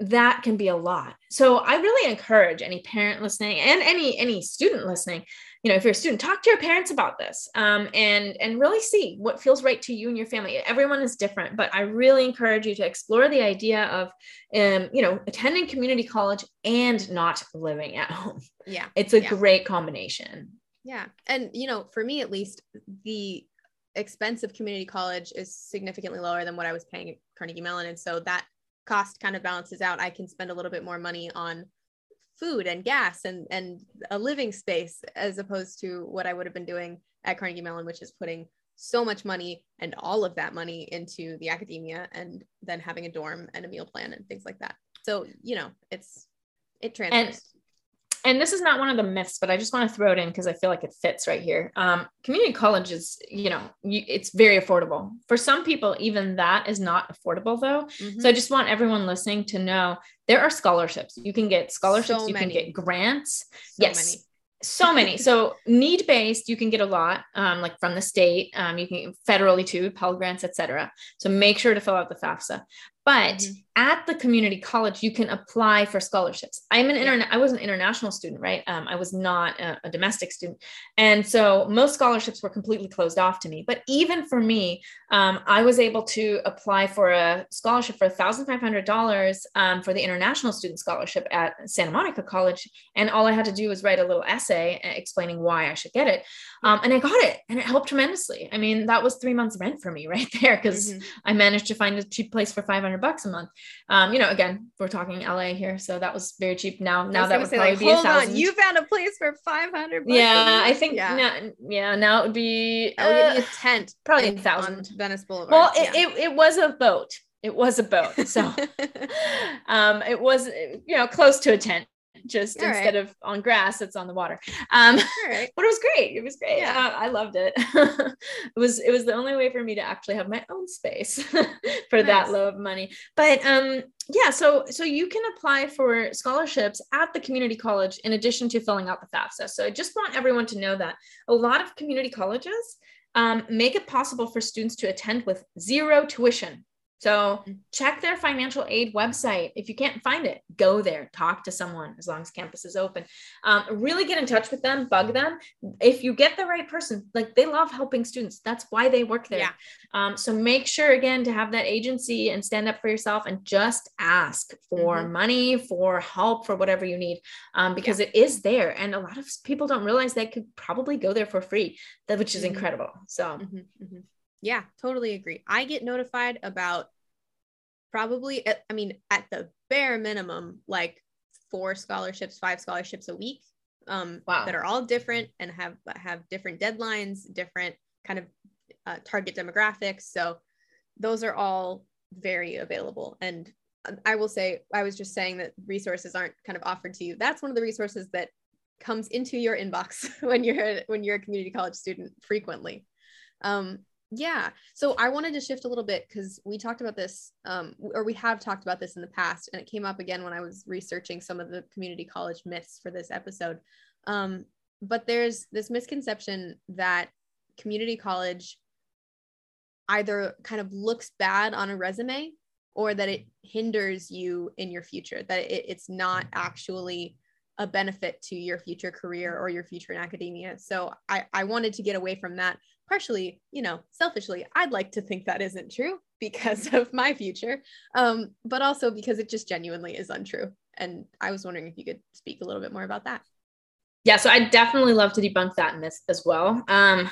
that can be a lot so i really encourage any parent listening and any any student listening you know if you're a student talk to your parents about this um, and and really see what feels right to you and your family everyone is different but i really encourage you to explore the idea of um, you know attending community college and not living at home yeah it's a yeah. great combination yeah. And, you know, for me at least, the expense of community college is significantly lower than what I was paying at Carnegie Mellon. And so that cost kind of balances out. I can spend a little bit more money on food and gas and, and a living space as opposed to what I would have been doing at Carnegie Mellon, which is putting so much money and all of that money into the academia and then having a dorm and a meal plan and things like that. So, you know, it's, it transfers and this is not one of the myths, but I just want to throw it in because I feel like it fits right here. Um, community college is, you know, you, it's very affordable. For some people, even that is not affordable though. Mm-hmm. So I just want everyone listening to know there are scholarships. You can get scholarships, so you can get grants. So yes. Many. so many. So need based, you can get a lot, um, like from the state. Um, you can federally too, Pell grants, etc. So make sure to fill out the FAFSA. But mm-hmm. At the community college you can apply for scholarships. I'm an internet i was an international student right? Um, i was not a, a, domestic student. And so most scholarships were completely closed off to me. But even for me um, i was able to apply for a scholarship for $1500 um, for the international student scholarship at santa monica college. And all i had to do was write a little essay uh, explaining why i should get it. Um, and i got it and it helped tremendously. I mean that was three months rent for me right there because mm-hmm. i managed to find a cheap place for 500 bucks a month um, you know, again, we're talking LA here, so that was very cheap. Now, now that would say, probably like, be a thousand. On, you found a place for five hundred. Yeah, I think. Yeah. Now, yeah, now it would be. I would uh, give a tent, probably a thousand. Venice Boulevard. Well, yeah. it, it, it was a boat. It was a boat, so um, it was you know close to a tent just All instead right. of on grass it's on the water. Um right. but it was great. It was great. Yeah. I loved it. It was it was the only way for me to actually have my own space for nice. that low of money. But um yeah so so you can apply for scholarships at the community college in addition to filling out the fafsa. So i just want everyone to know that a lot of community colleges um, make it possible for students to attend with zero tuition so check their financial aid website. If you can't find it, go there, talk to someone as long as campus is open. Um, really get in touch with them, bug them. If you get the right person, like they love helping students. That's why they work there. Yeah. Um, so make sure again to have that agency and stand up for yourself and just ask for mm-hmm. money, for help, for whatever you need, um, because yeah. it is there. And a lot of people don't realize they could probably go there for free, which is mm-hmm. incredible. So. Mm-hmm. Yeah, totally agree. I get notified about probably, I mean, at the bare minimum, like four scholarships, five scholarships a week um, wow. that are all different and have have different deadlines, different kind of uh, target demographics. So those are all very available. And I will say, I was just saying that resources aren't kind of offered to you. That's one of the resources that comes into your inbox when you're when you're a community college student frequently. Um, yeah. So I wanted to shift a little bit because we talked about this, um, or we have talked about this in the past, and it came up again when I was researching some of the community college myths for this episode. Um, but there's this misconception that community college either kind of looks bad on a resume or that it hinders you in your future, that it, it's not actually a benefit to your future career or your future in academia. So I, I wanted to get away from that partially, you know, selfishly, I'd like to think that isn't true because of my future, um, but also because it just genuinely is untrue. And I was wondering if you could speak a little bit more about that. Yeah, so I definitely love to debunk that myth as well. Um,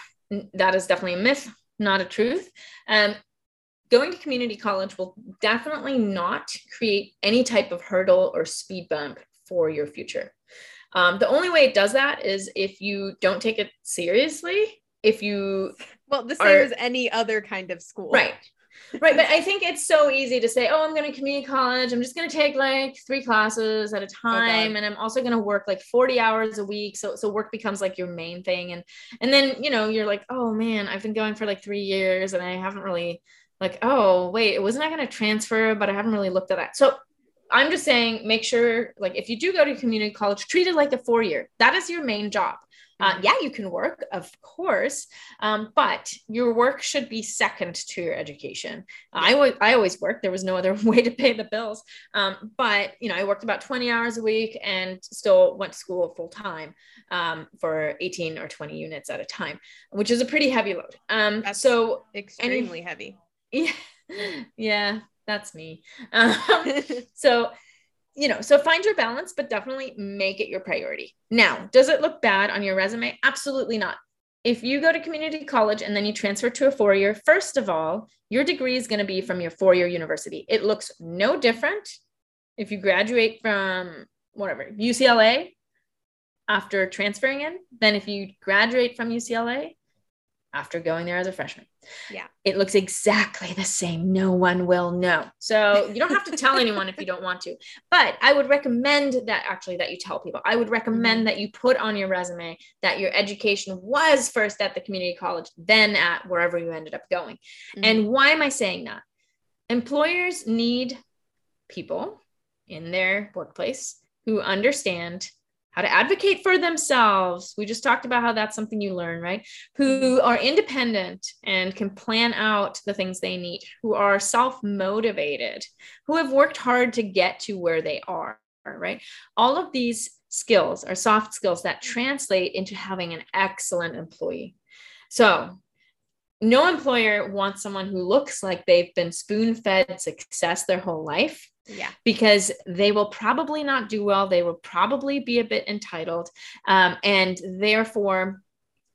that is definitely a myth, not a truth. Um, going to community college will definitely not create any type of hurdle or speed bump for your future. Um, the only way it does that is if you don't take it seriously if you well the same are, as any other kind of school. Right. Right but i think it's so easy to say oh i'm going to community college. I'm just going to take like three classes at a oh, time okay. and i'm also going to work like 40 hours a week. So so work becomes like your main thing and and then you know you're like oh man i've been going for like three years and i haven't really like oh wait it wasn't i going to transfer but i haven't really looked at that. So i'm just saying make sure like if you do go to community college treat it like a four year that is your main job uh, yeah, you can work, of course, um, but your work should be second to your education. Uh, I, w- I always worked. There was no other way to pay the bills. Um, but, you know, I worked about 20 hours a week and still went to school full time um, for 18 or 20 units at a time, which is a pretty heavy load. Um, that's so extremely heavy. Yeah. Yeah, that's me. Um, so you know, so find your balance, but definitely make it your priority. Now, does it look bad on your resume? Absolutely not. If you go to community college and then you transfer to a four year, first of all, your degree is going to be from your four year university. It looks no different if you graduate from whatever, UCLA after transferring in than if you graduate from UCLA after going there as a freshman. Yeah. It looks exactly the same. No one will know. So you don't have to tell anyone if you don't want to. But I would recommend that actually that you tell people. I would recommend that you put on your resume that your education was first at the community college, then at wherever you ended up going. Mm-hmm. And why am I saying that? Employers need people in their workplace who understand how to advocate for themselves. We just talked about how that's something you learn, right? Who mm-hmm. are independent and can plan out the things they need, who are self motivated, who have worked hard to get to where they are, right? All of these skills are soft skills that translate into having an excellent employee. So, no employer wants someone who looks like they've been spoon fed success their whole life yeah. Because they will probably not do well. They will probably be a bit entitled. Um, and therefore,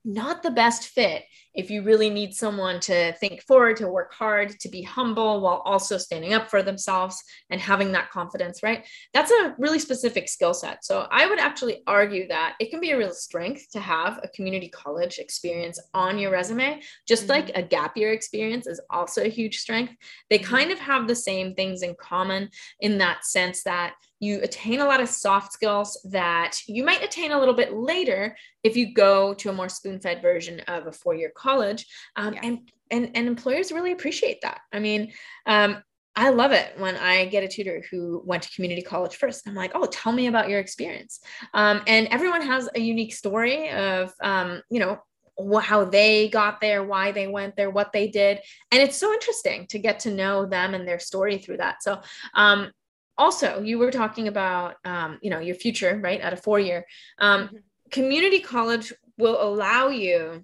not the best fit if you really need someone to think forward, to work hard, to be humble while also standing up for themselves and having that confidence, right? That's a really specific skill set. So I would actually argue that it can be a real strength to have a community college experience on your resume, just mm-hmm. like a gap year experience is also a huge strength. They mm-hmm. kind of have the same things in common in that sense that you attain a lot of soft skills that you might attain a little bit later if you go to a more spoon-fed version of a four-year college um, yeah. and, and and employers really appreciate that i mean um, I love it when I get a tutor who went to community college first. I'm like, oh, tell me about your experience. Um, and everyone has a unique story of, um, you know, wh- how they got there, why they went there, what they did. And it's so interesting to get to know them and their story through that. So um, also you were talking about um, you know your future right at a four year um, mm-hmm. community college will allow you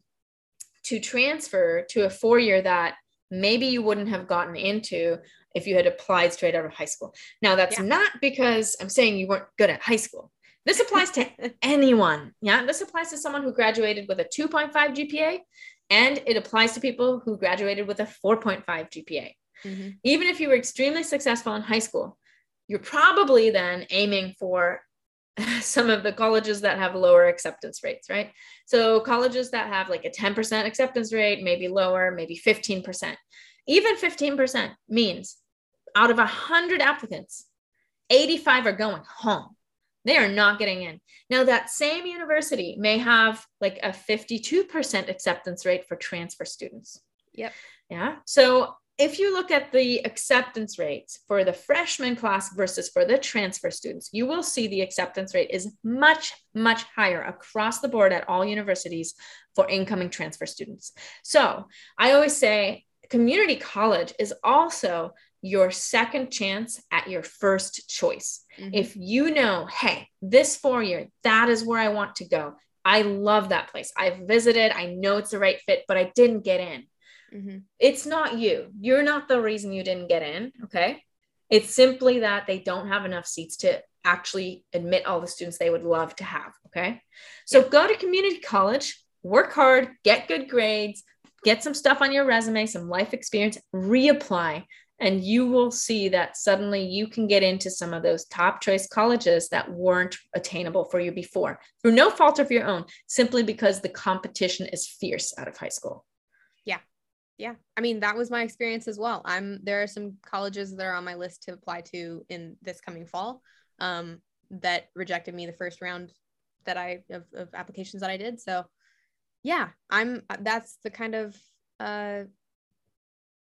to transfer to a four year that maybe you wouldn't have gotten into if you had applied straight out of high school now that's yeah. not because i'm saying you weren't good at high school this applies to anyone yeah this applies to someone who graduated with a 2.5 gpa and it applies to people who graduated with a 4.5 gpa mm-hmm. even if you were extremely successful in high school you're probably then aiming for some of the colleges that have lower acceptance rates, right? So colleges that have like a 10% acceptance rate, maybe lower, maybe 15%. Even 15% means out of 100 applicants, 85 are going home. They are not getting in. Now, that same university may have like a 52% acceptance rate for transfer students. Yep. Yeah. So if you look at the acceptance rates for the freshman class versus for the transfer students, you will see the acceptance rate is much, much higher across the board at all universities for incoming transfer students. So I always say community college is also your second chance at your first choice. Mm-hmm. If you know, hey, this four year, that is where I want to go. I love that place. I've visited, I know it's the right fit, but I didn't get in Mm-hmm. It's not you. You're not the reason you didn't get in. Okay. It's simply that they don't have enough seats to actually admit all the students they would love to have. Okay. So yeah. go to community college, work hard, get good grades, get some stuff on your resume, some life experience, reapply, and you will see that suddenly you can get into some of those top choice colleges that weren't attainable for you before through no fault of your own, simply because the competition is fierce out of high school yeah i mean that was my experience as well. I'm there are some colleges that are on my list to apply to in this coming fall um, that rejected me the first round that i of, of applications that i did. So yeah i'm that's the kind of uh,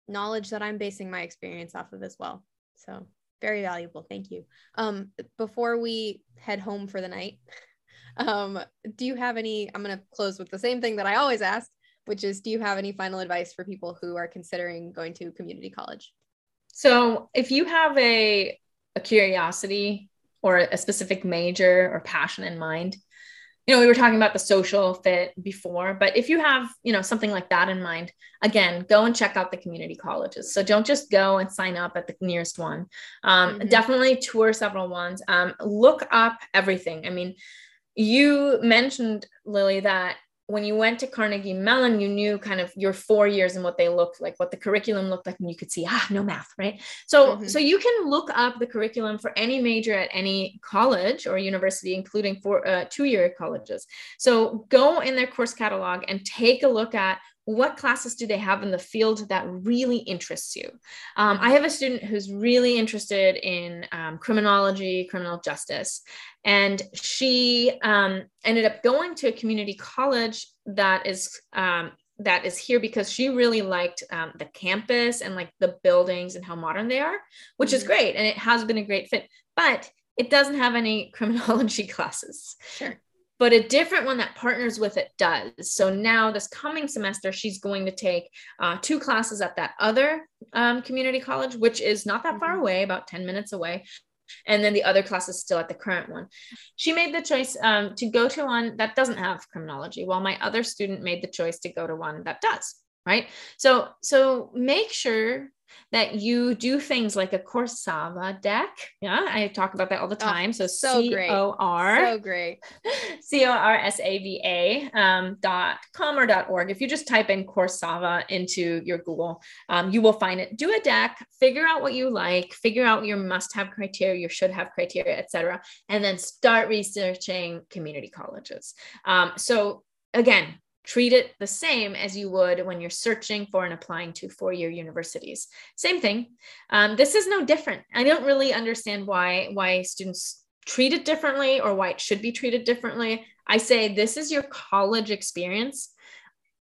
knowledge that i'm basing my experience off of as well. So very valuable. Thank you. Um, before we head home for the night um, do you have any i'm going to close with the same thing that i always ask which is do you have any final advice for people who are considering going to community college? So, if you have a, a curiosity or a specific major or passion in mind, you know, we were talking about the social fit before, but if you have, you know, something like that in mind, again, go and check out the community colleges. So don't just go and sign up at the nearest one. Um, mm-hmm. Definitely tour several ones. Um, look up everything. I mean, you mentioned, Lily, that when you went to Carnegie Mellon, you knew kind of your four years and what they looked like, what the curriculum looked like, and you could see, ah, no math, right? So, mm-hmm. so you can look up the curriculum for any major at any college or university, including for uh, two-year colleges. So go in their course catalog and take a look at what classes do they have in the field that really interests you? Um, I have a student who's really interested in um, criminology, criminal justice, and she um, ended up going to a community college that is um, that is here because she really liked um, the campus and like the buildings and how modern they are, which is mm-hmm. great, and it has been a great fit. But it doesn't have any criminology classes. Sure. But a different one that partners with it does. So now, this coming semester, she's going to take uh, two classes at that other um, community college, which is not that far Mhm. away, about 10 minutes away. And then the other class is still at the current one. She made the choice um, to go to one that doesn't have criminology, while my other student made the choice to go to one that does. Right. So, so make sure that you do things like a Corsava deck. Yeah, I talk about that all the Oh, time. so so C great. O R So great. C O R S A V A um, dot com or dot org. If you just type in Corsava into your Google, um, you will find it. Do a deck, figure out what you like, figure out your must have criteria, your should have criteria, etc., and then start researching community colleges. Um, so again, treat it the same as you would when you're searching for and applying to four-year universities. Same thing. Um, this is no different. I don't really understand why why students treat it differently or why it should be treated differently. I say this is your college experience.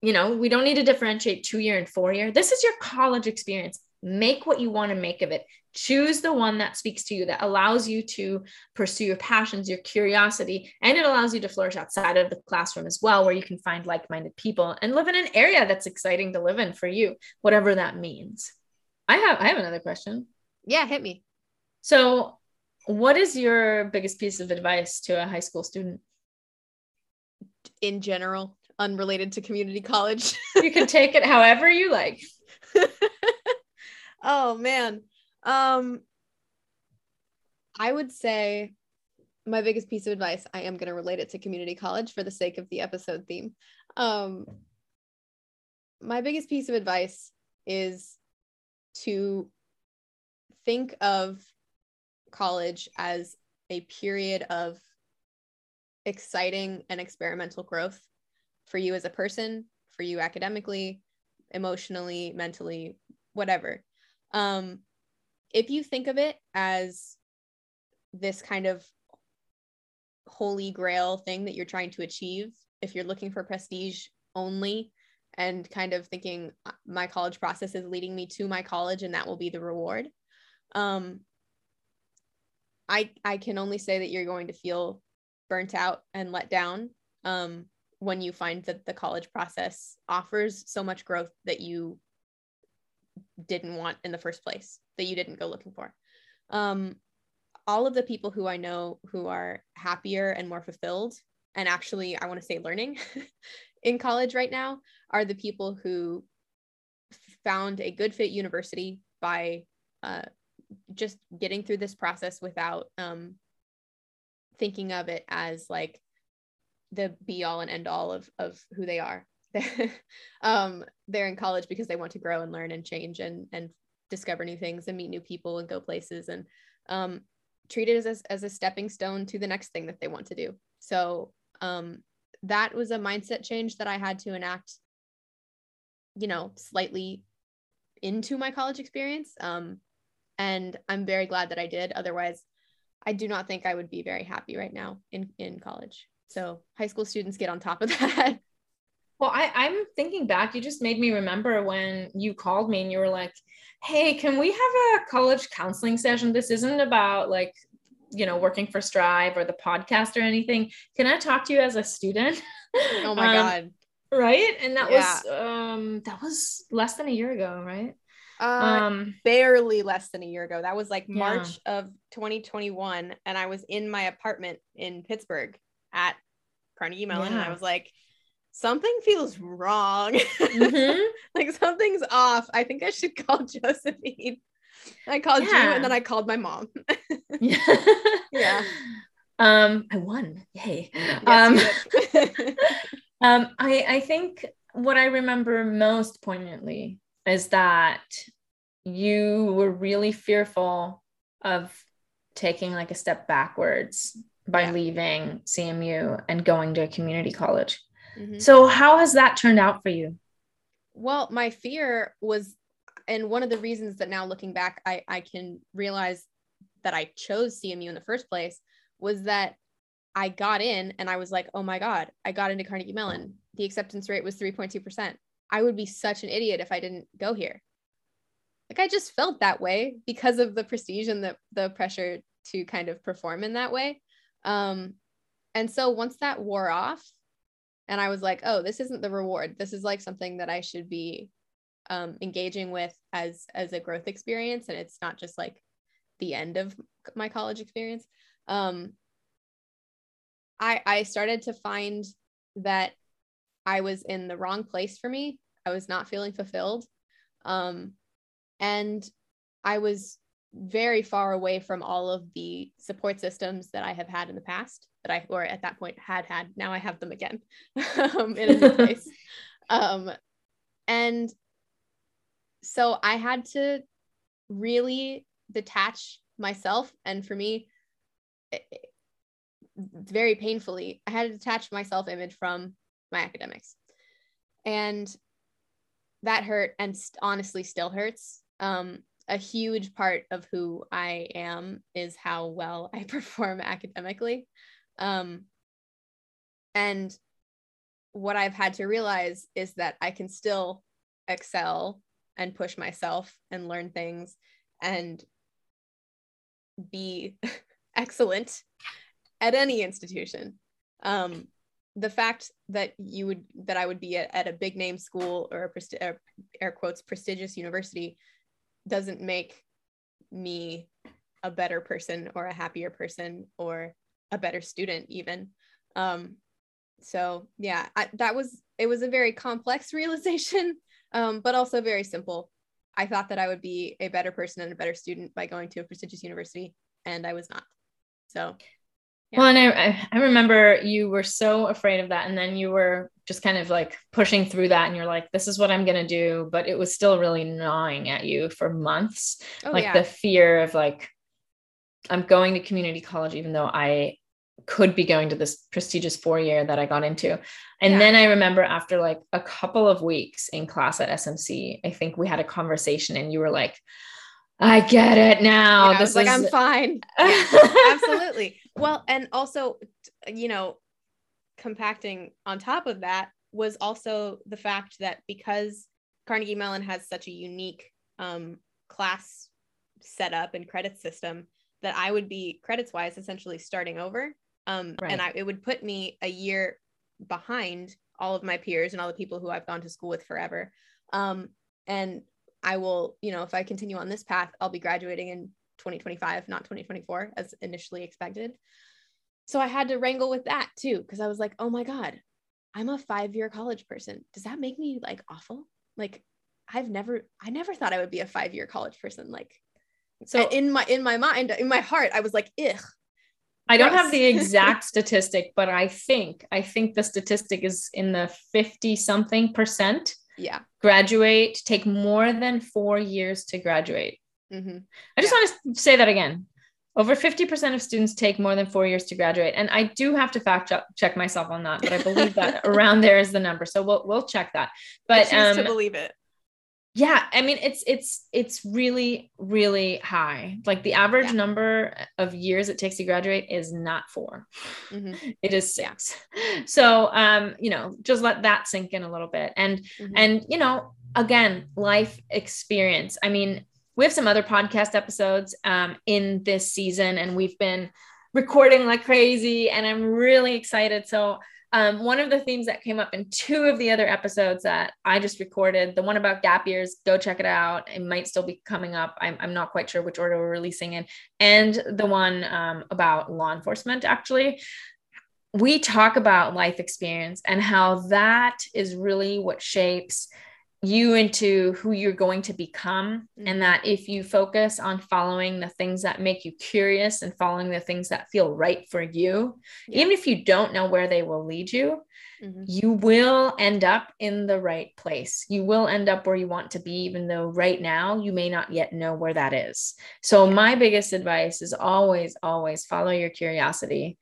You know, we don't need to differentiate two year and four year. This is your college experience. Make what you want to make of it. Choose the one that speaks to you, that allows you to pursue your passions, your curiosity, and it allows you to flourish outside of the classroom as well, where you can find like minded people and live in an area that's exciting to live in for you, whatever that means. I have I have another question. Yeah, hit me. So, what is your biggest piece of advice to a high school student? In general, unrelated to community college. You can take it however you like. oh man. Um I would say my biggest piece of advice, I am going to relate it to community college for the sake of the episode theme. Um my biggest piece of advice is to think of college as a period of exciting and experimental growth for you as a person, for you academically, emotionally, mentally, whatever. Um, if you think of it as this kind of holy grail thing that you're trying to achieve, if you're looking for prestige only and kind of thinking "Uh, my college process is leading me to my college and that will be the reward, um, I I can only say that you're going to feel burnt out and let down um, when you find that the college process offers so much growth that you didn't want in the first place, that you didn't go looking for. Um, all of the people who I know who are happier and more fulfilled, and actually, I want to say learning in college right now, are the people who found a good fit university by uh, just getting through this process without um, thinking of it as like the be all and end all of of who they are. um, they're in college because they want to grow and learn and change and and discover new things and meet new people and go places and um, treat it as, as a stepping stone to the next thing that they want to do. So um, that was a mindset change that I had to enact, you know, slightly into my college experience. Um, and I'm very glad that I did. Otherwise, I do not think I would be very happy right now in in college. So high school students get on top of that. Well, I, I'm thinking back. You just made me remember when you called me and you were like, hey, can we have a college counseling session? This isn't about like, you know, working for Strive or the podcast or anything. Can I talk to you as a student? Oh my Um, god. Right. And that Yeah. was um that was less than a year ago, right? Uh, Um barely less than a year ago. That was like Yeah. March of 2021 and I was in my apartment in Pittsburgh at Carnegie Mellon and I was like something feels wrong. mhm. like something's off. I think I should call Josephine. I called you and then I called my mom. yeah. Yeah. Um, I won. Yay. Yes, um, um, I, I think what I remember most poignantly is that you were really fearful of taking like a step backwards by Yeah. leaving CMU and going to a community college. Mhm. So, how has that turned out for you? Well, my fear was, and one of the reasons that now looking back, I, I can realize that I chose CMU in the first place was that I got in and I was like, oh my God, I got into Carnegie Mellon. The acceptance rate was 3.2%. I would be such an idiot if I didn't go here. Like I just felt that way because of the prestige and the, the pressure to kind of perform in that way. Um, and so once that wore off, and I was like, oh, this isn't the reward. This is like something that I should be um, engaging with as as a growth experience, and it's not just like the end of my college experience. Um, I I started to find that I was in the wrong place for me. I was not feeling fulfilled. Um, and I was very far away from all of the support systems that I have had in the past that I, or at that point had had. Now I have them again um, in a new place. Um, and so I had to really detach myself. And for me, it, very painfully, I had to detach my self image from my academics. And that hurt and st- honestly still hurts. Um, a huge part of who I am is how well I perform academically. Um, and what I've had to realize is that I can still excel and push myself and learn things and be excellent at any institution. Um, the fact that you would that I would be at, at a big name school or a presti- air quotes prestigious university doesn't make me a better person or a happier person or a better student even um so yeah I, that was it was a very complex realization um but also very simple i thought that i would be a better person and a better student by going to a prestigious university and i was not so yeah. Well, and I, I remember you were so afraid of that. And then you were just kind of like pushing through that. And you're like, this is what I'm going to do. But it was still really gnawing at you for months. Oh, like yeah. the fear of like, I'm going to community college, even though I could be going to this prestigious four year that I got into. And yeah. then I remember after like a couple of weeks in class at SMC, I think we had a conversation and you were like, I get it now. Yeah, this is like I'm fine. Yeah, absolutely. Well, and also, you know, compacting on top of that was also the fact that because Carnegie Mellon has such a unique um, class setup and credit system, that I would be credits wise essentially starting over. Um, right. And I, it would put me a year behind all of my peers and all the people who I've gone to school with forever. Um, and I will, you know, if I continue on this path, I'll be graduating in 2025, not 2024 as initially expected. So I had to wrangle with that too, because I was like, oh my God, I'm a five year college person. Does that make me like awful? Like, I've never, I never thought I would be a five year college person. Like, so in my, in my mind, in my heart, I was like, ugh. I don't have the exact statistic, but I think, I think the statistic is in the 50 something percent yeah graduate take more than four years to graduate mm-hmm. i just yeah. want to say that again over 50% of students take more than four years to graduate and i do have to fact check myself on that but i believe that around there is the number so we'll, we'll check that but um, to believe it yeah i mean it's it's it's really really high like the average yeah. number of years it takes to graduate is not 4 mm-hmm. it is six yeah. so um you know just let that sink in a little bit and mm-hmm. and you know again life experience i mean we have some other podcast episodes um in this season and we've been recording like crazy and i'm really excited so um, one of the themes that came up in two of the other episodes that I just recorded, the one about gap years, go check it out. It might still be coming up. I'm, I'm not quite sure which order we're releasing in. And the one um, about law enforcement, actually. We talk about life experience and how that is really what shapes you into who you're going to become mm-hmm. and that if you focus on following the things that make you curious and following the things that feel right for you yeah. even if you don't know where they will lead you mm-hmm. you will end up in the right place you will end up where you want to be even though right now you may not yet know where that is so my biggest advice is always always follow your curiosity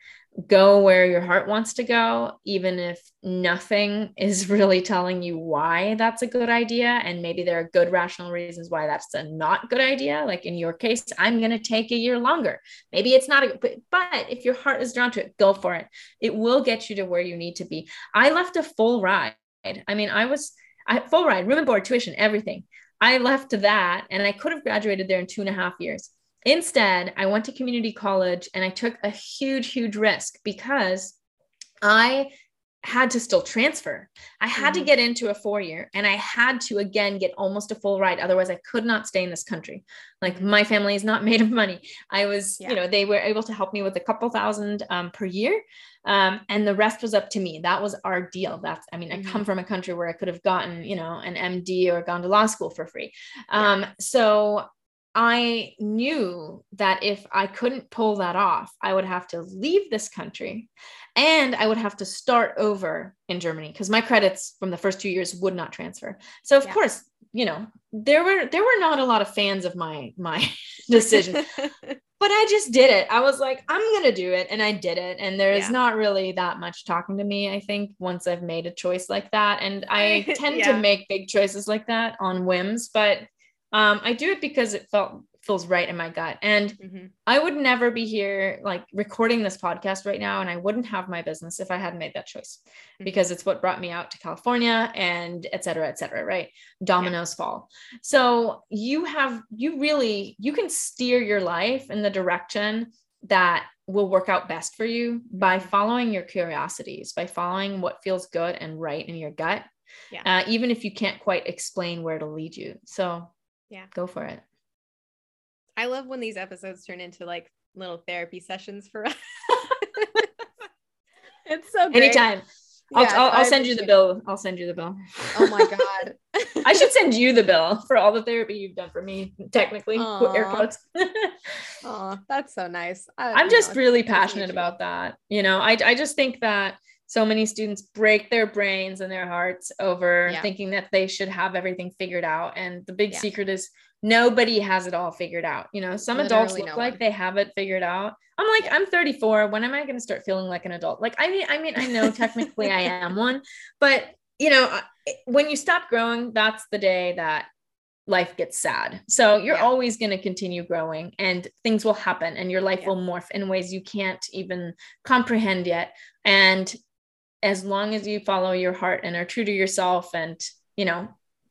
go where your heart wants to go, even if nothing is really telling you why that's a good idea. And maybe there are good rational reasons why that's a not good idea. Like in your case, I'm going to take a year longer. Maybe it's not a but, but if your heart is drawn to it, go for it. It will get you to where you need to be. I left a full ride. I mean, I was I, full ride, room and board, tuition, everything. I left that and I could have graduated there in two and a half years. Instead, I went to community college and I took a huge, huge risk because I had to still transfer. I had mm-hmm. to get into a four year and I had to again get almost a full ride. Otherwise, I could not stay in this country. Like my family is not made of money. I was, yeah. you know, they were able to help me with a couple thousand um, per year. Um, and the rest was up to me. That was our deal. That's, I mean, mm-hmm. I come mm-hmm. from a country where I could have gotten, you know, an MD or gone to law school for free. Um, yeah. So I knew that if I couldn't pull that off, I would have to leave this country and I would have to start over in Germany because my credits from the first two years would not transfer. So of yeah. course, you know, there were there were not a lot of fans of my my decision. but I just did it. I was like, I'm going to do it. And I did it. And there's yeah. not really that much talking to me, I think, once I've made a choice like that. And I tend yeah. to make big choices like that on whims, but um, I do it because it felt feels right in my gut. And mm-hmm. I would never be here like recording this podcast right now. And I wouldn't have my business if I hadn't made that choice mm-hmm. because it's what brought me out to California and et cetera, et cetera, right? Dominoes yeah. fall. So you have, you really, you can steer your life in the direction that will work out best for you by mm-hmm. following your curiosities, by following what feels good and right in your gut. Yeah. Uh, even if you can't quite explain where to lead you. So yeah, go for it. I love when these episodes turn into like little therapy sessions for us. it's so great. Anytime. I'll, yeah, I'll, I'll send you the bill. I'll send you the bill. Oh my God. I should send you the bill for all the therapy you've done for me, technically. Aww. Air quotes. oh, that's so nice. I, am just know, really passionate about that. You know, I, I just think that so many students break their brains and their hearts over yeah. thinking that they should have everything figured out. And the big yeah. secret is nobody has it all figured out. You know, some Literally adults look no like one. they have it figured out. I'm like, yeah. I'm 34. When am I going to start feeling like an adult? Like, I mean, I mean, I know technically I am one, but you know, when you stop growing, that's the day that life gets sad. So you're yeah. always going to continue growing and things will happen and your life yeah. will morph in ways you can't even comprehend yet. And as long as you follow your heart and are true to yourself and you know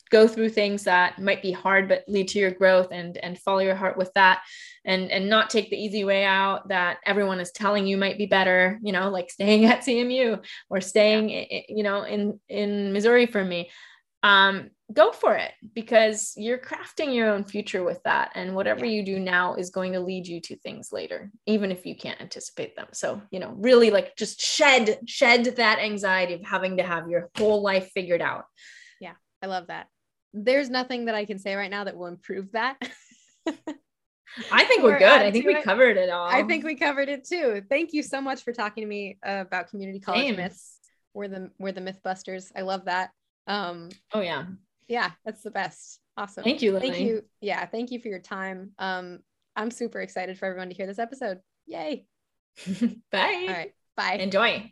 go through things that might be hard but lead to your growth and and follow your heart with that and and not take the easy way out that everyone is telling you might be better you know like staying at CMU or staying yeah. you know in in Missouri for me um go for it because you're crafting your own future with that and whatever yeah. you do now is going to lead you to things later even if you can't anticipate them so you know really like just shed shed that anxiety of having to have your whole life figured out yeah i love that there's nothing that i can say right now that will improve that I think we're, we're good. I think we it. covered it all. I think we covered it too. Thank you so much for talking to me uh, about community college Same. myths. We're the we're the mythbusters. I love that. Um, oh yeah yeah, that's the best. Awesome. Thank you. Lily. Thank you. Yeah, thank you for your time. Um, I'm super excited for everyone to hear this episode. Yay. bye. All right. Bye. Enjoy.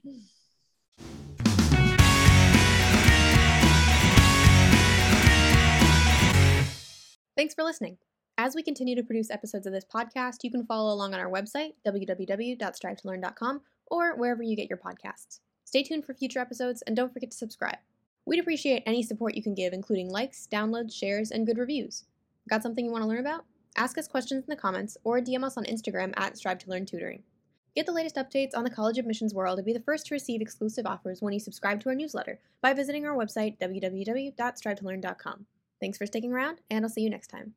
Thanks for listening. As we continue to produce episodes of this podcast, you can follow along on our website, www.strivetolearn.com, or wherever you get your podcasts. Stay tuned for future episodes and don't forget to subscribe. We'd appreciate any support you can give, including likes, downloads, shares, and good reviews. Got something you want to learn about? Ask us questions in the comments or DM us on Instagram at Strive to Learn Tutoring. Get the latest updates on the college admissions world and be the first to receive exclusive offers when you subscribe to our newsletter by visiting our website, www.strivetolearn.com. Thanks for sticking around, and I'll see you next time.